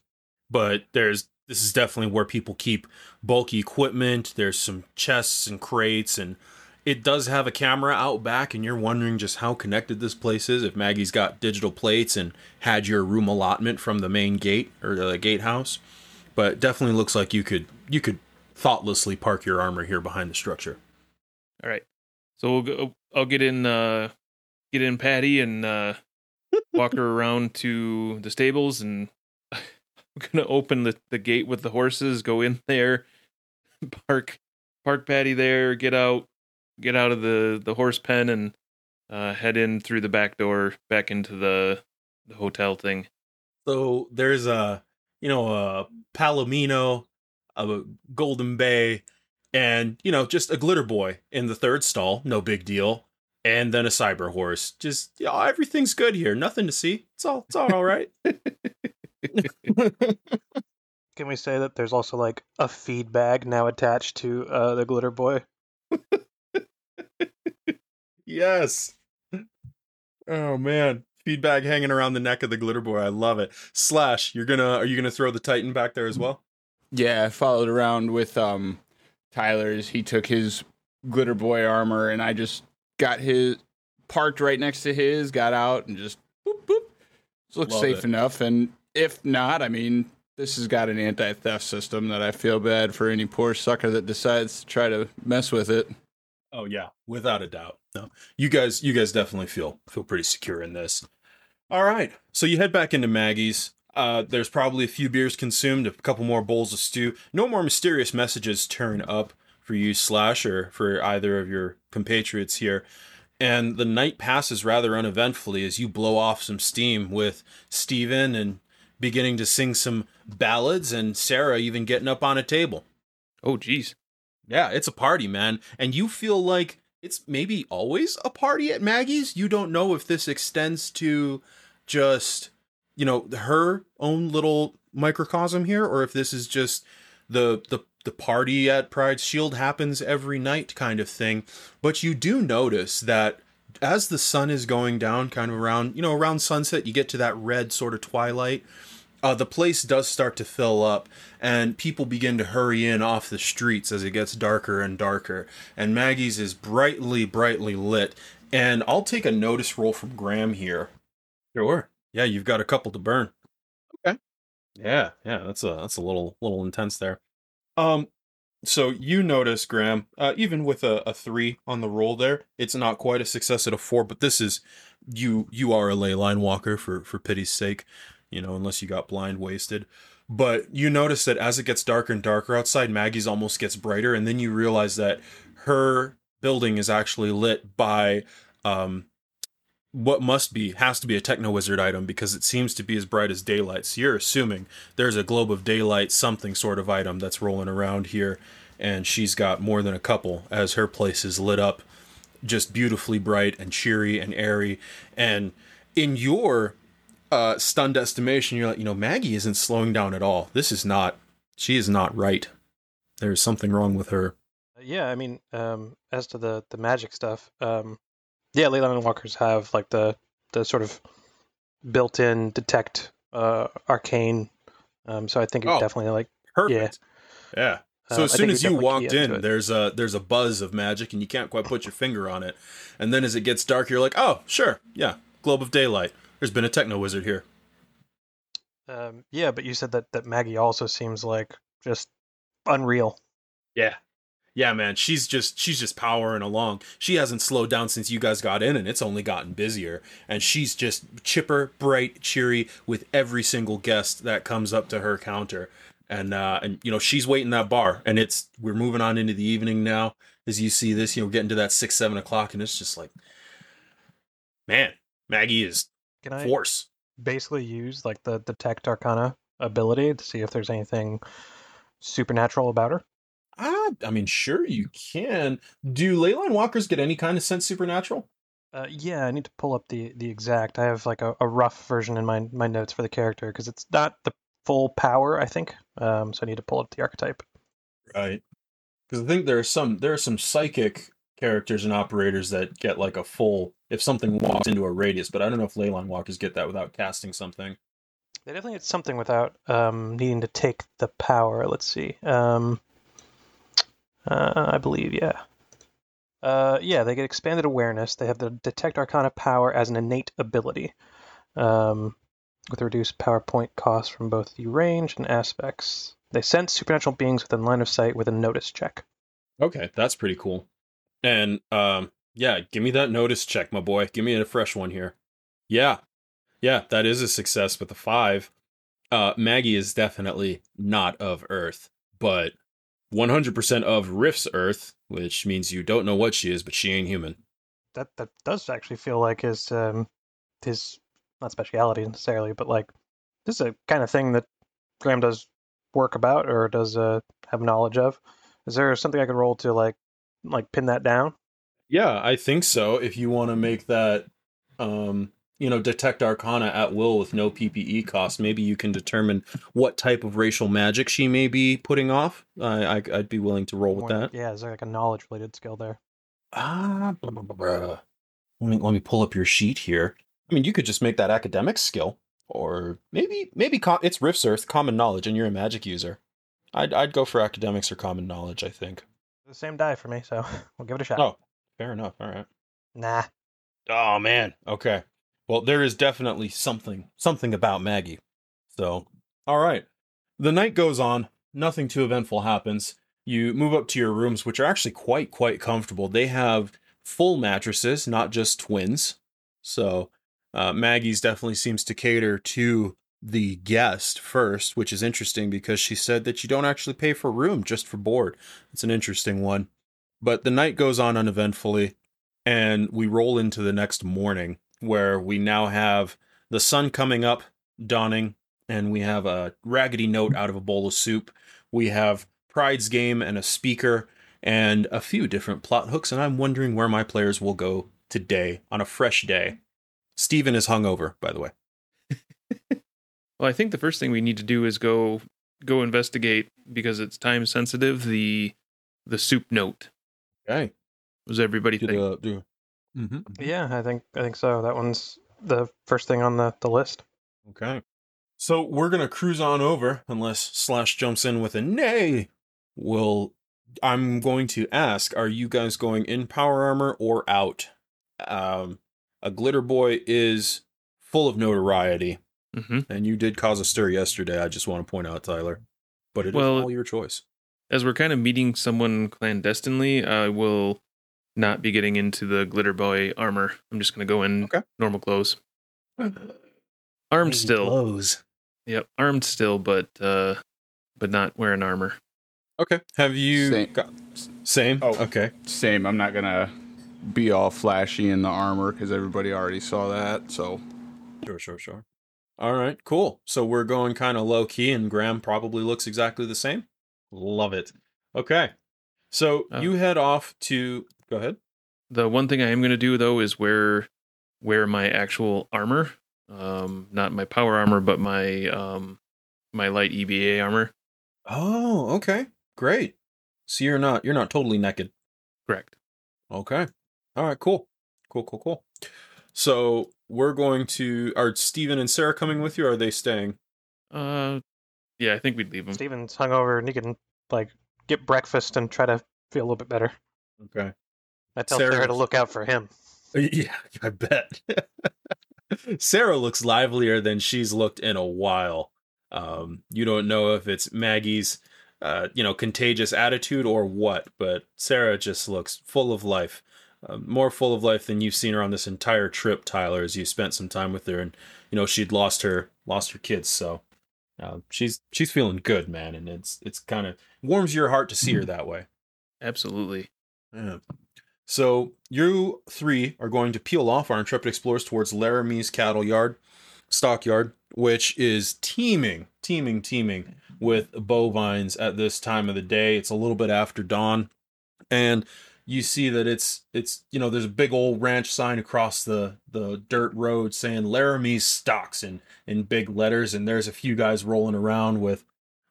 Speaker 3: But there's this is definitely where people keep bulky equipment. There's some chests and crates and it does have a camera out back and you're wondering just how connected this place is if Maggie's got digital plates and had your room allotment from the main gate or the gatehouse. But it definitely looks like you could you could thoughtlessly park your armor here behind the structure.
Speaker 5: All right. So we'll go, I'll get in uh get in Patty and uh (laughs) walk her around to the stables and I'm gonna open the, the gate with the horses, go in there, (laughs) park park Patty there, get out get out of the, the horse pen and uh head in through the back door back into the the hotel thing.
Speaker 3: So there's a you know a Palomino, a Golden Bay, and you know just a glitter boy in the third stall. No big deal. And then a cyber horse. Just you know, everything's good here. Nothing to see. It's all it's all all right. (laughs)
Speaker 4: Can we say that there's also like a feed bag now attached to uh, the glitter boy? (laughs)
Speaker 3: yes. Oh man, feedback hanging around the neck of the glitter boy. I love it. Slash, you're gonna are you gonna throw the Titan back there as well?
Speaker 2: Yeah, I followed around with um Tyler's. He took his glitter boy armor and I just got his parked right next to his, got out and just boop boop. This looks
Speaker 3: Love
Speaker 2: safe
Speaker 3: it.
Speaker 2: enough and if not, I mean, This has got an anti-theft system that I feel bad for any poor sucker that decides to try to mess with it.
Speaker 3: Oh yeah, without a doubt. No, you guys, you guys definitely feel feel pretty secure in this. All right, so you head back into Maggie's. Uh, there's probably a few beers consumed, a couple more bowls of stew. No more mysterious messages turn up for you, Slash, or for either of your compatriots here. And the night passes rather uneventfully as you blow off some steam with Steven and beginning to sing some ballads, and Sarah even getting up on a table.
Speaker 5: Oh, geez.
Speaker 3: Yeah, it's a party, man. And you feel like it's maybe always a party at Maggie's. You don't know if this extends to just, you know, her own little microcosm here or if this is just the the the party at Pryde's Shield happens every night kind of thing. But you do notice that as the sun is going down kind of around, you know, around sunset, you get to that red sort of twilight uh, the place does start to fill up and people begin to hurry in off the streets as it gets darker and darker. And maggie's is brightly brightly lit. And i'll take a notice roll from graham here. Sure. Yeah you've got a couple to burn.
Speaker 2: Okay.
Speaker 3: yeah yeah that's a that's a little little intense there. Um so you notice graham uh, even with a, a three on the roll there it's not quite a success at a four but this is you you are a ley line walker for for pity's sake you know, unless you got blind wasted. But you notice that as it gets darker and darker outside, Maggie's almost gets brighter, and then you realize that her building is actually lit by um, what must be has to be a techno wizard item because it seems to be as bright as daylight. So you're assuming there's a globe of daylight, something sort of item that's rolling around here, and she's got more than a couple as her place is lit up, just beautifully bright and cheery and airy. And in your uh, stunned estimation, you're like, you know, Maggie isn't slowing down at all. This is not, she is not right. There's something wrong with her.
Speaker 4: Yeah, I mean, um, as to the the magic stuff, um, yeah, Leyline Walkers have like the the sort of built-in detect uh, arcane. Um, so I think it
Speaker 3: Oh.
Speaker 4: definitely like
Speaker 3: Perfect. Yeah. yeah. So
Speaker 4: Uh,
Speaker 3: as soon as you walked in, there's a there's a buzz of magic, and you can't quite put your finger on it. And then as it gets dark, you're like, oh, sure, yeah, globe of daylight. There's been a techno wizard here.
Speaker 4: um, yeah, but you said that that Maggie also seems like just unreal.
Speaker 3: Yeah. Yeah, man, she's just she's just powering along. She hasn't slowed down since you guys got in and it's only gotten busier. And she's just chipper, bright, cheery with every single guest that comes up to her counter. And uh and you know, she's waiting that bar and it's we're moving on into the evening now as you see this, you know, getting to that six, seven o'clock, and it's just like Man, Maggie is
Speaker 4: Can I
Speaker 3: force.
Speaker 4: basically use like the detect arcana ability to see if there's anything supernatural about her?
Speaker 3: Ah, I mean, sure you can. Do Leyline Walkers get any kind of sense supernatural?
Speaker 4: Uh, yeah, I need to pull up the the exact. I have like a, a rough version in my my notes for the character because it's not the full power. I think. Um, so I need to pull up the archetype.
Speaker 3: Right. Because I think there are some there are some psychic characters and operators that get like a full if something walks into a radius, but I don't know if Leyline Walkers get that without casting something.
Speaker 4: They definitely get something without um, needing to take the power. Let's see. Um, uh, I believe, yeah. Uh, yeah, they get expanded awareness. They have the detect arcana power as an innate ability, um, with reduced power point cost from both the range and aspects. They sense supernatural beings within line of sight with a notice check.
Speaker 3: Okay, that's pretty cool. And um yeah, give me that notice check, my boy. Give me a fresh one here. Yeah. Yeah, that is a success with a 5. Uh Maggie is definitely not of Earth, but 100% of Rifts Earth, which means you don't know what she is, but she ain't human.
Speaker 4: That that does actually feel like his um, his not speciality necessarily, but like this is a kind of thing that Graham does work about or does uh, have knowledge of. Is there something I could roll to like like pin that down?
Speaker 3: Yeah, I think so. If you want to make that, um, you know, detect arcana at will with no PPE cost, maybe you can determine what type of racial magic she may be putting off. I, I I'd be willing to roll with that.
Speaker 4: Yeah, is there like a knowledge related skill there?
Speaker 3: Ah, blah, blah, blah, blah. let me let me pull up your sheet here. I mean, you could just make that academic skill, or maybe maybe com- it's Rifts Earth, common knowledge, and you're a magic user. I'd I'd go for academics or common knowledge. I think.
Speaker 4: The same die for me, so (laughs) we'll give it a shot.
Speaker 3: Oh, fair enough. All right.
Speaker 4: Nah.
Speaker 3: Oh man. Okay. Well, there is definitely something something about Maggie. So, all right. the night goes on. Nothing too eventful happens. You move up to your rooms, which are actually quite quite comfortable. They have full mattresses, not just twins. So uh, Maggie's definitely seems to cater to the guest first, which is interesting because she said that you don't actually pay for room, just for board. It's an interesting one. But the night goes on uneventfully, and we roll into the next morning where we now have the sun coming up, dawning, and we have a raggedy note out of a bowl of soup. We have Pryde's game and a speaker and a few different plot hooks, and I'm wondering where my players will go today on a fresh day. Steven is hungover, by the way. (laughs)
Speaker 5: Well, I think the first thing we need to do is go go investigate because it's time sensitive. The the soup note.
Speaker 3: Okay.
Speaker 5: Was everybody
Speaker 3: Do
Speaker 5: think?
Speaker 3: the, do, Mhm.
Speaker 4: Yeah, I think I think so. That one's the first thing on the, the list.
Speaker 3: Okay. So we're gonna cruise on over unless Slash jumps in with a nay. Well, I'm going to ask: Are you guys going in power armor or out? Um, a glitter boy is full of notoriety,
Speaker 5: hmm
Speaker 3: and you did cause a stir yesterday. I just want to point out, Tyler, but it is
Speaker 5: Well-
Speaker 3: all your choice.
Speaker 5: As we're kind of meeting someone clandestinely, I will not be getting into the glitter boy armor. I'm just going to go in
Speaker 3: Okay.
Speaker 5: normal clothes. Armed still.
Speaker 3: Clothes.
Speaker 5: Yep, armed still, but uh, but not wearing armor.
Speaker 3: Okay. Have you
Speaker 2: Same.
Speaker 3: got same?
Speaker 2: Oh.
Speaker 3: Okay.
Speaker 2: Same. I'm not gonna be all flashy in the armor because everybody already saw that. So
Speaker 3: Sure, sure, sure. All right, cool. So we're going kind of low key, and Graham probably looks exactly the same. Love it. Okay. So
Speaker 5: Oh.
Speaker 3: you head off to. Go ahead.
Speaker 5: The one thing I am going to do though is wear wear my actual armor, um, not my power armor, but my um, my light EBA armor.
Speaker 3: Oh, okay. Great. So you're not you're not totally naked.
Speaker 5: Correct.
Speaker 3: Okay. All right. Cool. Cool. Cool. Cool. So we're going to. Are Steven and Sarah coming with you? Or are they staying?
Speaker 5: Uh, yeah, I think we'd leave him.
Speaker 4: Steven's hungover and he can like get breakfast and try to feel a little bit better.
Speaker 3: Okay.
Speaker 4: I tell
Speaker 3: Sarah-
Speaker 4: Sarah to look out for him. (laughs)
Speaker 3: Yeah, I bet. (laughs) Sarah looks livelier than she's looked in a while. Um, you don't know if it's Maggie's, uh, you know, contagious attitude or what, but Sarah just looks full of life, uh, more full of life than you've seen her on this entire trip, Tyler. As you spent some time with her, and you know she'd lost her lost her kids, so uh, she's she's feeling good, man, and it's it's kind of warms your heart to see her that way.
Speaker 5: Absolutely.
Speaker 3: Yeah. So you three are going to peel off our intrepid explorers towards Laramie's cattle yard, stockyard, which is teeming, teeming, teeming with bovines at this time of the day. It's a little bit after dawn, and you see that it's it's you know there's a big old ranch sign across the the dirt road saying Laramie's stocks in in big letters, and there's a few guys rolling around with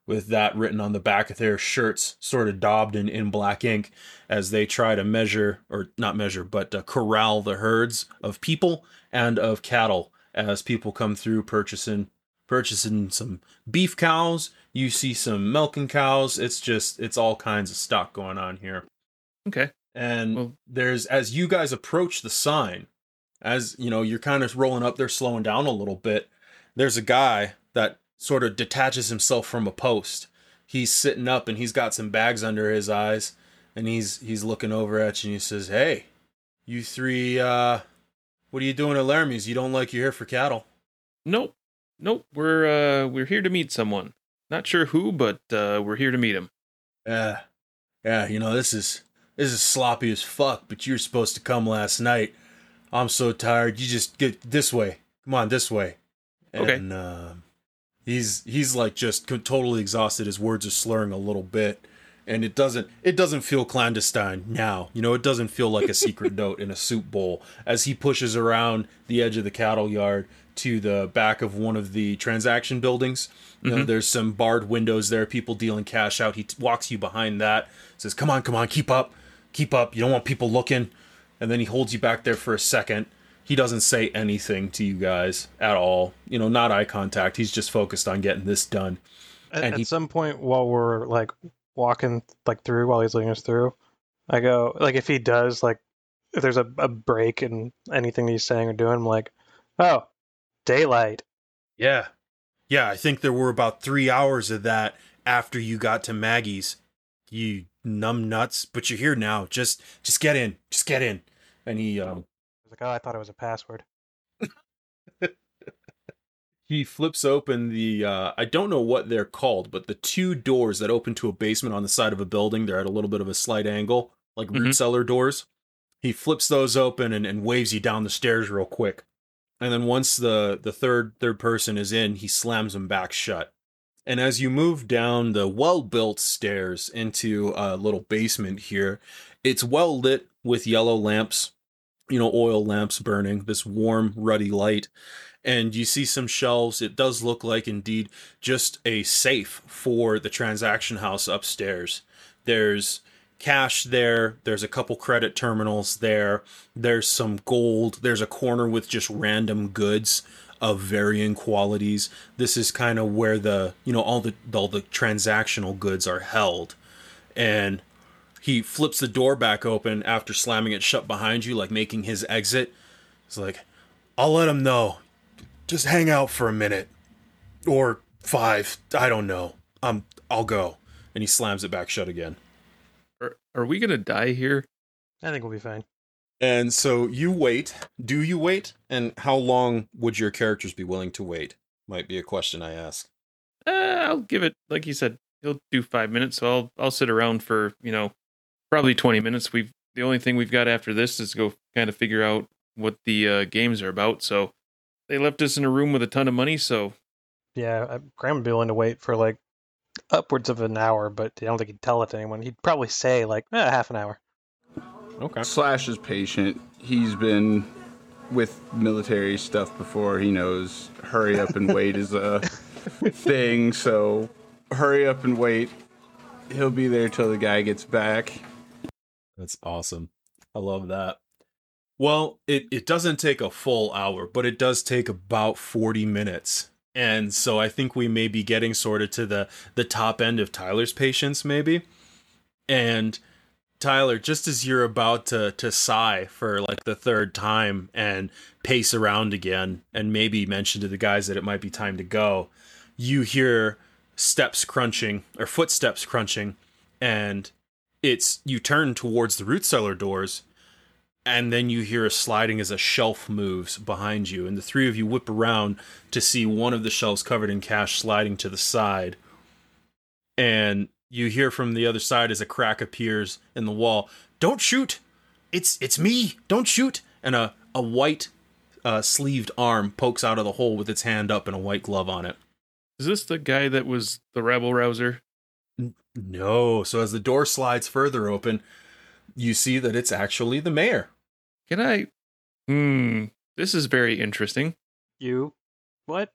Speaker 3: with that written on the back of their shirts, sort of daubed in, in black ink, as they try to measure, or not measure, but uh, corral the herds of people and of cattle as people come through purchasing purchasing some beef cows. You see some milking cows. It's just it's all kinds of stock going on here.
Speaker 5: Okay.
Speaker 3: And
Speaker 5: Well-
Speaker 3: there's as you guys approach the sign, as you know, you're kind of rolling up, they're slowing down a little bit. There's a guy that sort of detaches himself from a post. He's sitting up and he's got some bags under his eyes and he's he's looking over at you and he says, Hey, you three uh what are you doing at Laramie's? You don't like you're here for cattle.
Speaker 5: Nope. Nope. We're uh we're here to meet someone. Not sure who, but uh we're here to meet him.
Speaker 3: Yeah. Yeah, you know, this is this is sloppy as fuck, but you're supposed to come last night. I'm so tired. You just get this way. Come on, this way.
Speaker 5: Okay.
Speaker 3: And uh, he's he's like just totally exhausted. His words are slurring a little bit, and it doesn't it doesn't feel clandestine now. You know, it doesn't feel like a secret (laughs) note in a soup bowl as he pushes around the edge of the cattle yard to the back of one of the transaction buildings. You know, there's some barred windows there, people dealing cash out. He t- walks you behind that, says, "Come on, come on, keep up, keep up. You don't want people looking." And then he holds you back there for a second. He doesn't say anything to you guys at all. You know, not eye contact. He's just focused on getting this done.
Speaker 4: At,
Speaker 3: And
Speaker 4: at some point while we're like walking like through while he's leading us through, I go like if he does like if there's a, a break in anything he's saying or doing, I'm like, oh, daylight.
Speaker 3: Yeah.
Speaker 1: Yeah, I think there were about three hours of that after you got to Maggie's. You numb nuts, but you're here now. Just just get in. Just get in. And he um
Speaker 4: I was like, oh, I thought it was a password. (laughs)
Speaker 3: he flips open the uh, I don't know what they're called, but the two doors that open to a basement on the side of a building. They're at a little bit of a slight angle, like root
Speaker 5: Mhm.
Speaker 3: cellar doors. He flips those open and, and waves you down the stairs real quick. And then once the the third third person is in, he slams them back shut. And as you move down the well built stairs into a little basement here, it's well lit with yellow lamps, you know, oil lamps burning, this warm, ruddy light. And you see some shelves. It does look like indeed just a safe for the transaction house upstairs. There's cash there, there's a couple credit terminals there, there's some gold, there's a corner with just random goods of varying qualities. This is kind of where the, you know, all the all the transactional goods are held. And he flips the door back open after slamming it shut behind you, like making his exit. He's like, I'll let him know. Just hang out for a minute. Or five. I don't know. Um, I'll go. And he slams it back shut again.
Speaker 5: Are, are we gonna die here?
Speaker 4: I think we'll be fine.
Speaker 3: And so you wait. Do you wait? And how long would your characters be willing to wait? Might be a question I ask.
Speaker 5: Uh, I'll give it, like you said, he'll do five minutes. So I'll I'll sit around for you know probably twenty minutes. We've the only thing we've got after this is to go kind of figure out what the uh, games are about. So they left us in a room with a ton of money. So
Speaker 4: Yeah, I- Graham would be willing to wait for like upwards of an hour, but I don't think he'd tell it to anyone. He'd probably say like eh, half an hour.
Speaker 3: Okay.
Speaker 2: Slash is patient. He's been with military stuff before. He knows hurry up and wait is a (laughs) thing. So hurry up and wait. He'll be there till the guy gets back.
Speaker 3: That's awesome. I love that. Well, it, it doesn't take a full hour, but it does take about 40 minutes. And so I think we may be getting sort of to the, the top end of Tyler's patience, maybe. And Tyler, just as you're about to, to sigh for like the third time and pace around again and maybe mention to the guys that it might be time to go, you hear steps crunching or footsteps crunching and it's you turn towards the root cellar doors and then you hear a sliding as a shelf moves behind you and the three of you whip around to see one of the shelves covered in cash sliding to the side and you hear from the other side as a crack appears in the wall don't shoot it's it's me don't shoot and a, a white uh, sleeved arm pokes out of the hole with its hand up and a white glove on it
Speaker 5: is this the guy that was the rabble rouser?
Speaker 3: no so as the door slides further open you see that it's actually the mayor
Speaker 5: Can I? Hmm. This is very interesting.
Speaker 4: You what?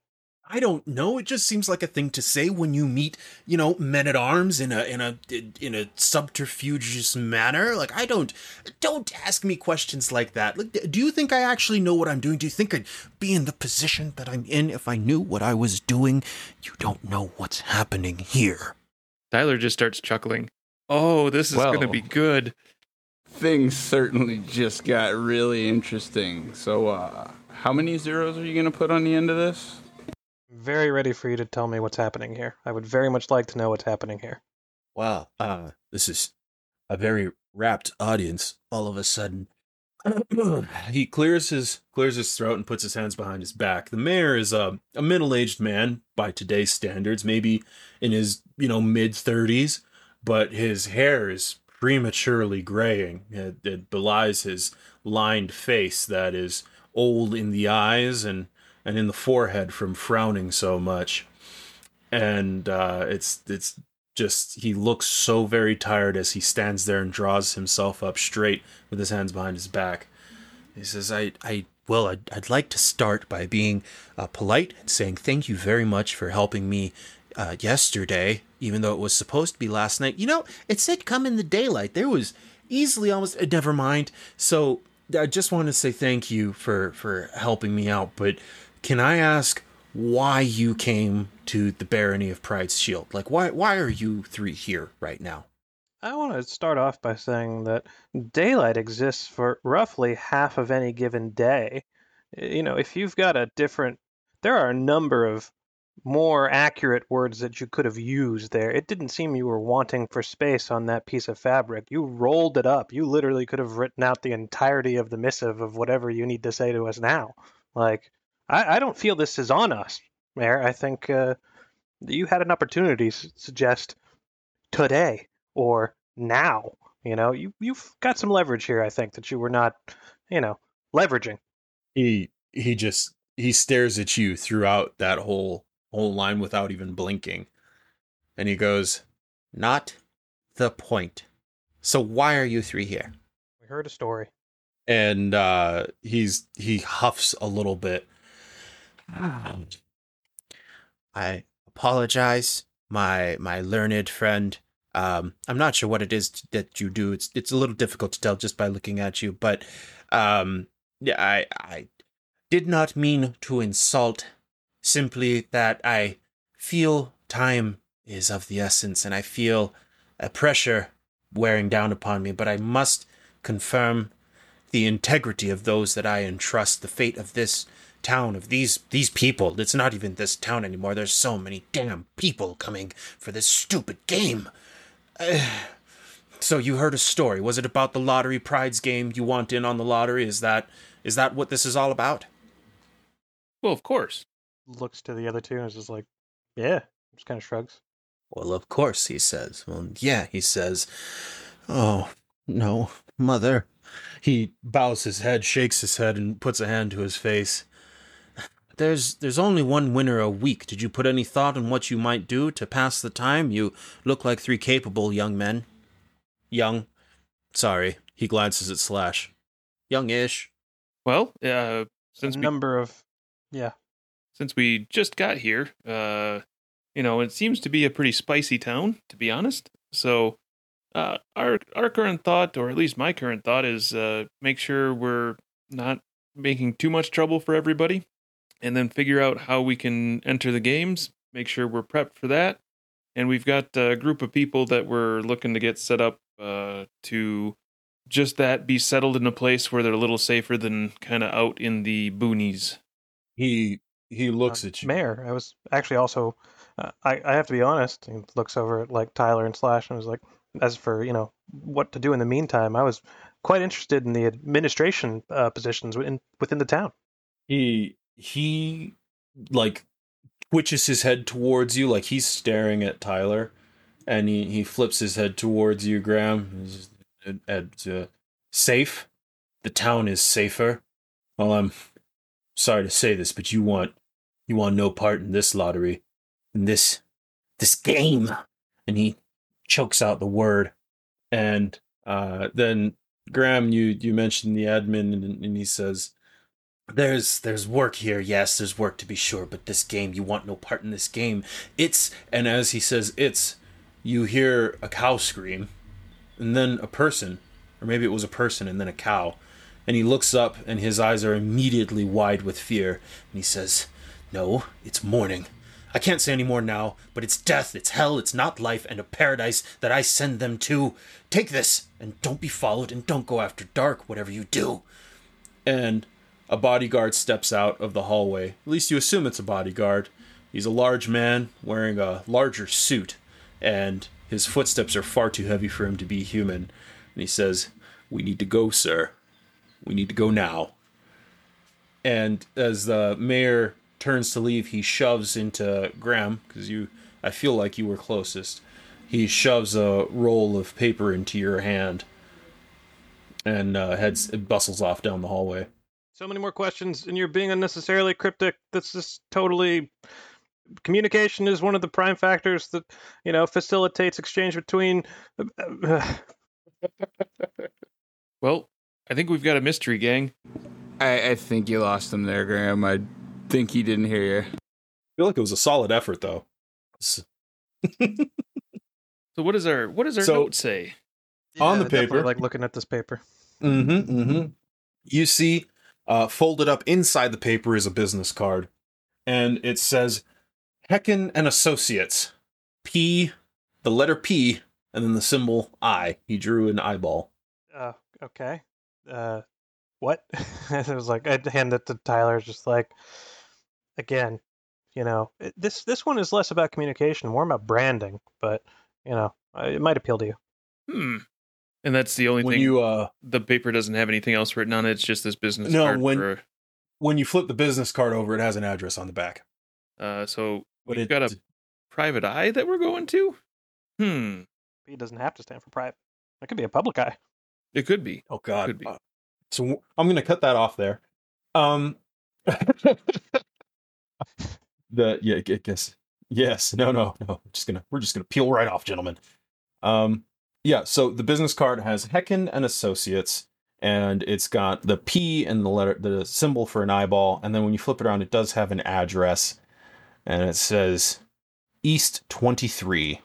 Speaker 1: I don't know. It just seems like a thing to say when you meet, you know, men at arms in a in a in a subterfugeous manner. Like I don't don't ask me questions like that. Like, do you think I actually know what I'm doing? Do you think I'd be in the position that I'm in if I knew what I was doing? You don't know what's happening here.
Speaker 5: Tyler just starts chuckling. Oh, this is
Speaker 2: Well.
Speaker 5: gonna be good.
Speaker 2: Things certainly just got really interesting. So, uh, how many zeros are you going to put on the end of this?
Speaker 4: Very ready for you to tell me what's happening here. I would very much like to know what's happening here.
Speaker 1: Wow, uh, this is a very rapt audience. All of a sudden, (clears throat)
Speaker 3: he clears his clears his throat and puts his hands behind his back. The mayor is a, a middle-aged man by today's standards, maybe in his, you know, mid 30s, but his hair is prematurely graying. It, it belies his lined face that is old in the eyes and and in the forehead from frowning so much. And uh, it's it's just he looks so very tired as he stands there and draws himself up straight with his hands behind his back.
Speaker 1: He says, I, I, well, I'd, I'd like to start by being uh, polite and saying thank you very much for helping me uh, yesterday, even though it was supposed to be last night. You know, it said come in the daylight. There was easily almost, uh, never mind. So I just want to say thank you for, for helping me out. But can I ask why you came to the barony of Pryde's Shield? Like, why, why are you three here right now?
Speaker 4: I want to start off by saying that daylight exists for roughly half of any given day. You know, if you've got a different, there are a number of more accurate words that you could have used there. It didn't seem you were wanting for space on that piece of fabric. You rolled it up. You literally could have written out the entirety of the missive of whatever you need to say to us now. Like, I, I don't feel this is on us, Mayor. I think uh, you had an opportunity to suggest today or now. You know, you you've got some leverage here. I think that you were not, you know, leveraging.
Speaker 3: He he just he stares at you throughout that whole whole line without even blinking. And he goes, Not the point. So why are you three here?
Speaker 4: We heard a story.
Speaker 3: And uh he's he huffs a little bit. (sighs)
Speaker 1: I apologize, my my learned friend. Um, I'm not sure what it is that you do. It's it's a little difficult to tell just by looking at you, but um, yeah, I I did not mean to insult. Simply that I feel time is of the essence, and I feel a pressure wearing down upon me. But I must confirm the integrity of those that I entrust, the fate of this town, of these these people. It's not even this town anymore. There's so many damn people coming for this stupid game. Uh, (sighs) so you heard a story. Was it about the lottery Pryde's game? You want in on the lottery? Is that is that what this is all about?
Speaker 5: Well, of course.
Speaker 4: Looks to the other two and is just like, yeah. Just kind of shrugs.
Speaker 1: Well, of course, he says. Well, yeah, he says. Oh, no, mother.
Speaker 3: He bows his head, shakes his head, and puts a hand to his face.
Speaker 1: There's there's only one winner a week. Did you put any thought in what you might do to pass the time? You look like three capable young men. Young. Sorry. He glances at Slash. Youngish.
Speaker 5: Well, uh, since
Speaker 4: a
Speaker 5: we,
Speaker 4: number of, yeah.
Speaker 5: since we just got here, uh, you know, it seems to be a pretty spicy town, to be honest. So, uh, our our current thought, or at least my current thought, is uh, make sure we're not making too much trouble for everybody, and then figure out how we can enter the games. Make sure we're prepped for that, and we've got a group of people that we're looking to get set up uh, to just that be settled in a place where they're a little safer than kind of out in the boonies.
Speaker 3: He he looks
Speaker 4: Uh,
Speaker 3: at you.
Speaker 4: Mayor, I was actually also, uh, I, I have to be honest, he looks over at like Tyler and Slash and was like, as for, you know, what to do in the meantime, I was quite interested in the administration uh, positions within, within the town.
Speaker 3: He he like twitches his head towards you like he's staring at Tyler and he, he flips his head towards you, Graham. He's uh, at, uh, safe. The town is safer. Well, I'm sorry to say this, but you want you want no part in this lottery, in this this game. And he chokes out the word. And uh, then Graham, you you mentioned the admin, and, and he says, "There's there's work here. Yes, there's work to be sure, but this game, you want no part in this game. It's and as he says, it's you hear a cow scream, and then a person, or maybe it was a person and then a cow, and he looks up, and his eyes are immediately wide with fear, and he says, "No, it's morning." I can't say any more now, but it's death, it's hell, it's not life, and a paradise that I send them to. Take this, and don't be followed, and don't go after dark, whatever you do. And a bodyguard steps out of the hallway. At least you assume it's a bodyguard. He's a large man wearing a larger suit, and his footsteps are far too heavy for him to be human. And he says, We need to go, sir. We need to go now. And as the mayor turns to leave, he shoves into Graham, because you I feel like you were closest. He shoves a roll of paper into your hand and uh, heads bustles off down the hallway.
Speaker 4: So many more questions, and you're being unnecessarily cryptic. That's just totally. Communication is one of the prime factors that, you know, facilitates exchange between. (laughs)
Speaker 5: Well, I think we've got a mystery gang.
Speaker 2: I, I think you lost him there, Graham. I think he didn't hear you.
Speaker 3: I feel like it was a solid effort, though. (laughs)
Speaker 5: So what does our what does our
Speaker 3: So-
Speaker 5: note say?
Speaker 3: On the paper.
Speaker 4: like looking at this paper.
Speaker 3: Mm-hmm. Mm-hmm. You see, uh, folded up inside the paper is a business card, and it says Hecken and Associates. P, the letter P, and then the symbol I. He drew an eyeball.
Speaker 4: Uh, okay. Uh, what? (laughs) it was like I'd hand it to Tyler, just like, again, you know, it- this this one is less about communication, more about branding. But you know, uh, it might appeal to you.
Speaker 5: Hmm. And that's the only
Speaker 3: When
Speaker 5: thing.
Speaker 3: you uh
Speaker 5: the paper doesn't have anything else written on it. It's just this business
Speaker 3: No,
Speaker 5: card.
Speaker 3: when-
Speaker 5: for,
Speaker 3: when you flip the business card over, it has an address on the back.
Speaker 5: uh, so
Speaker 3: But
Speaker 5: we've
Speaker 3: it
Speaker 5: got a private eye that we're going to. Hmm.
Speaker 4: P doesn't have to stand for private. That could be a public eye.
Speaker 5: It could be.
Speaker 3: Oh God.
Speaker 5: Could be.
Speaker 3: Uh, So I'm gonna cut that off there. Um. (laughs) the yeah, I guess yes, no, no, no. Just gonna we're just gonna peel right off, gentlemen. Um. Yeah. So the business card has Hecken and Associates, and it's got the P and the letter, the symbol for an eyeball, and then when you flip it around, it does have an address, and it says East Twenty Three.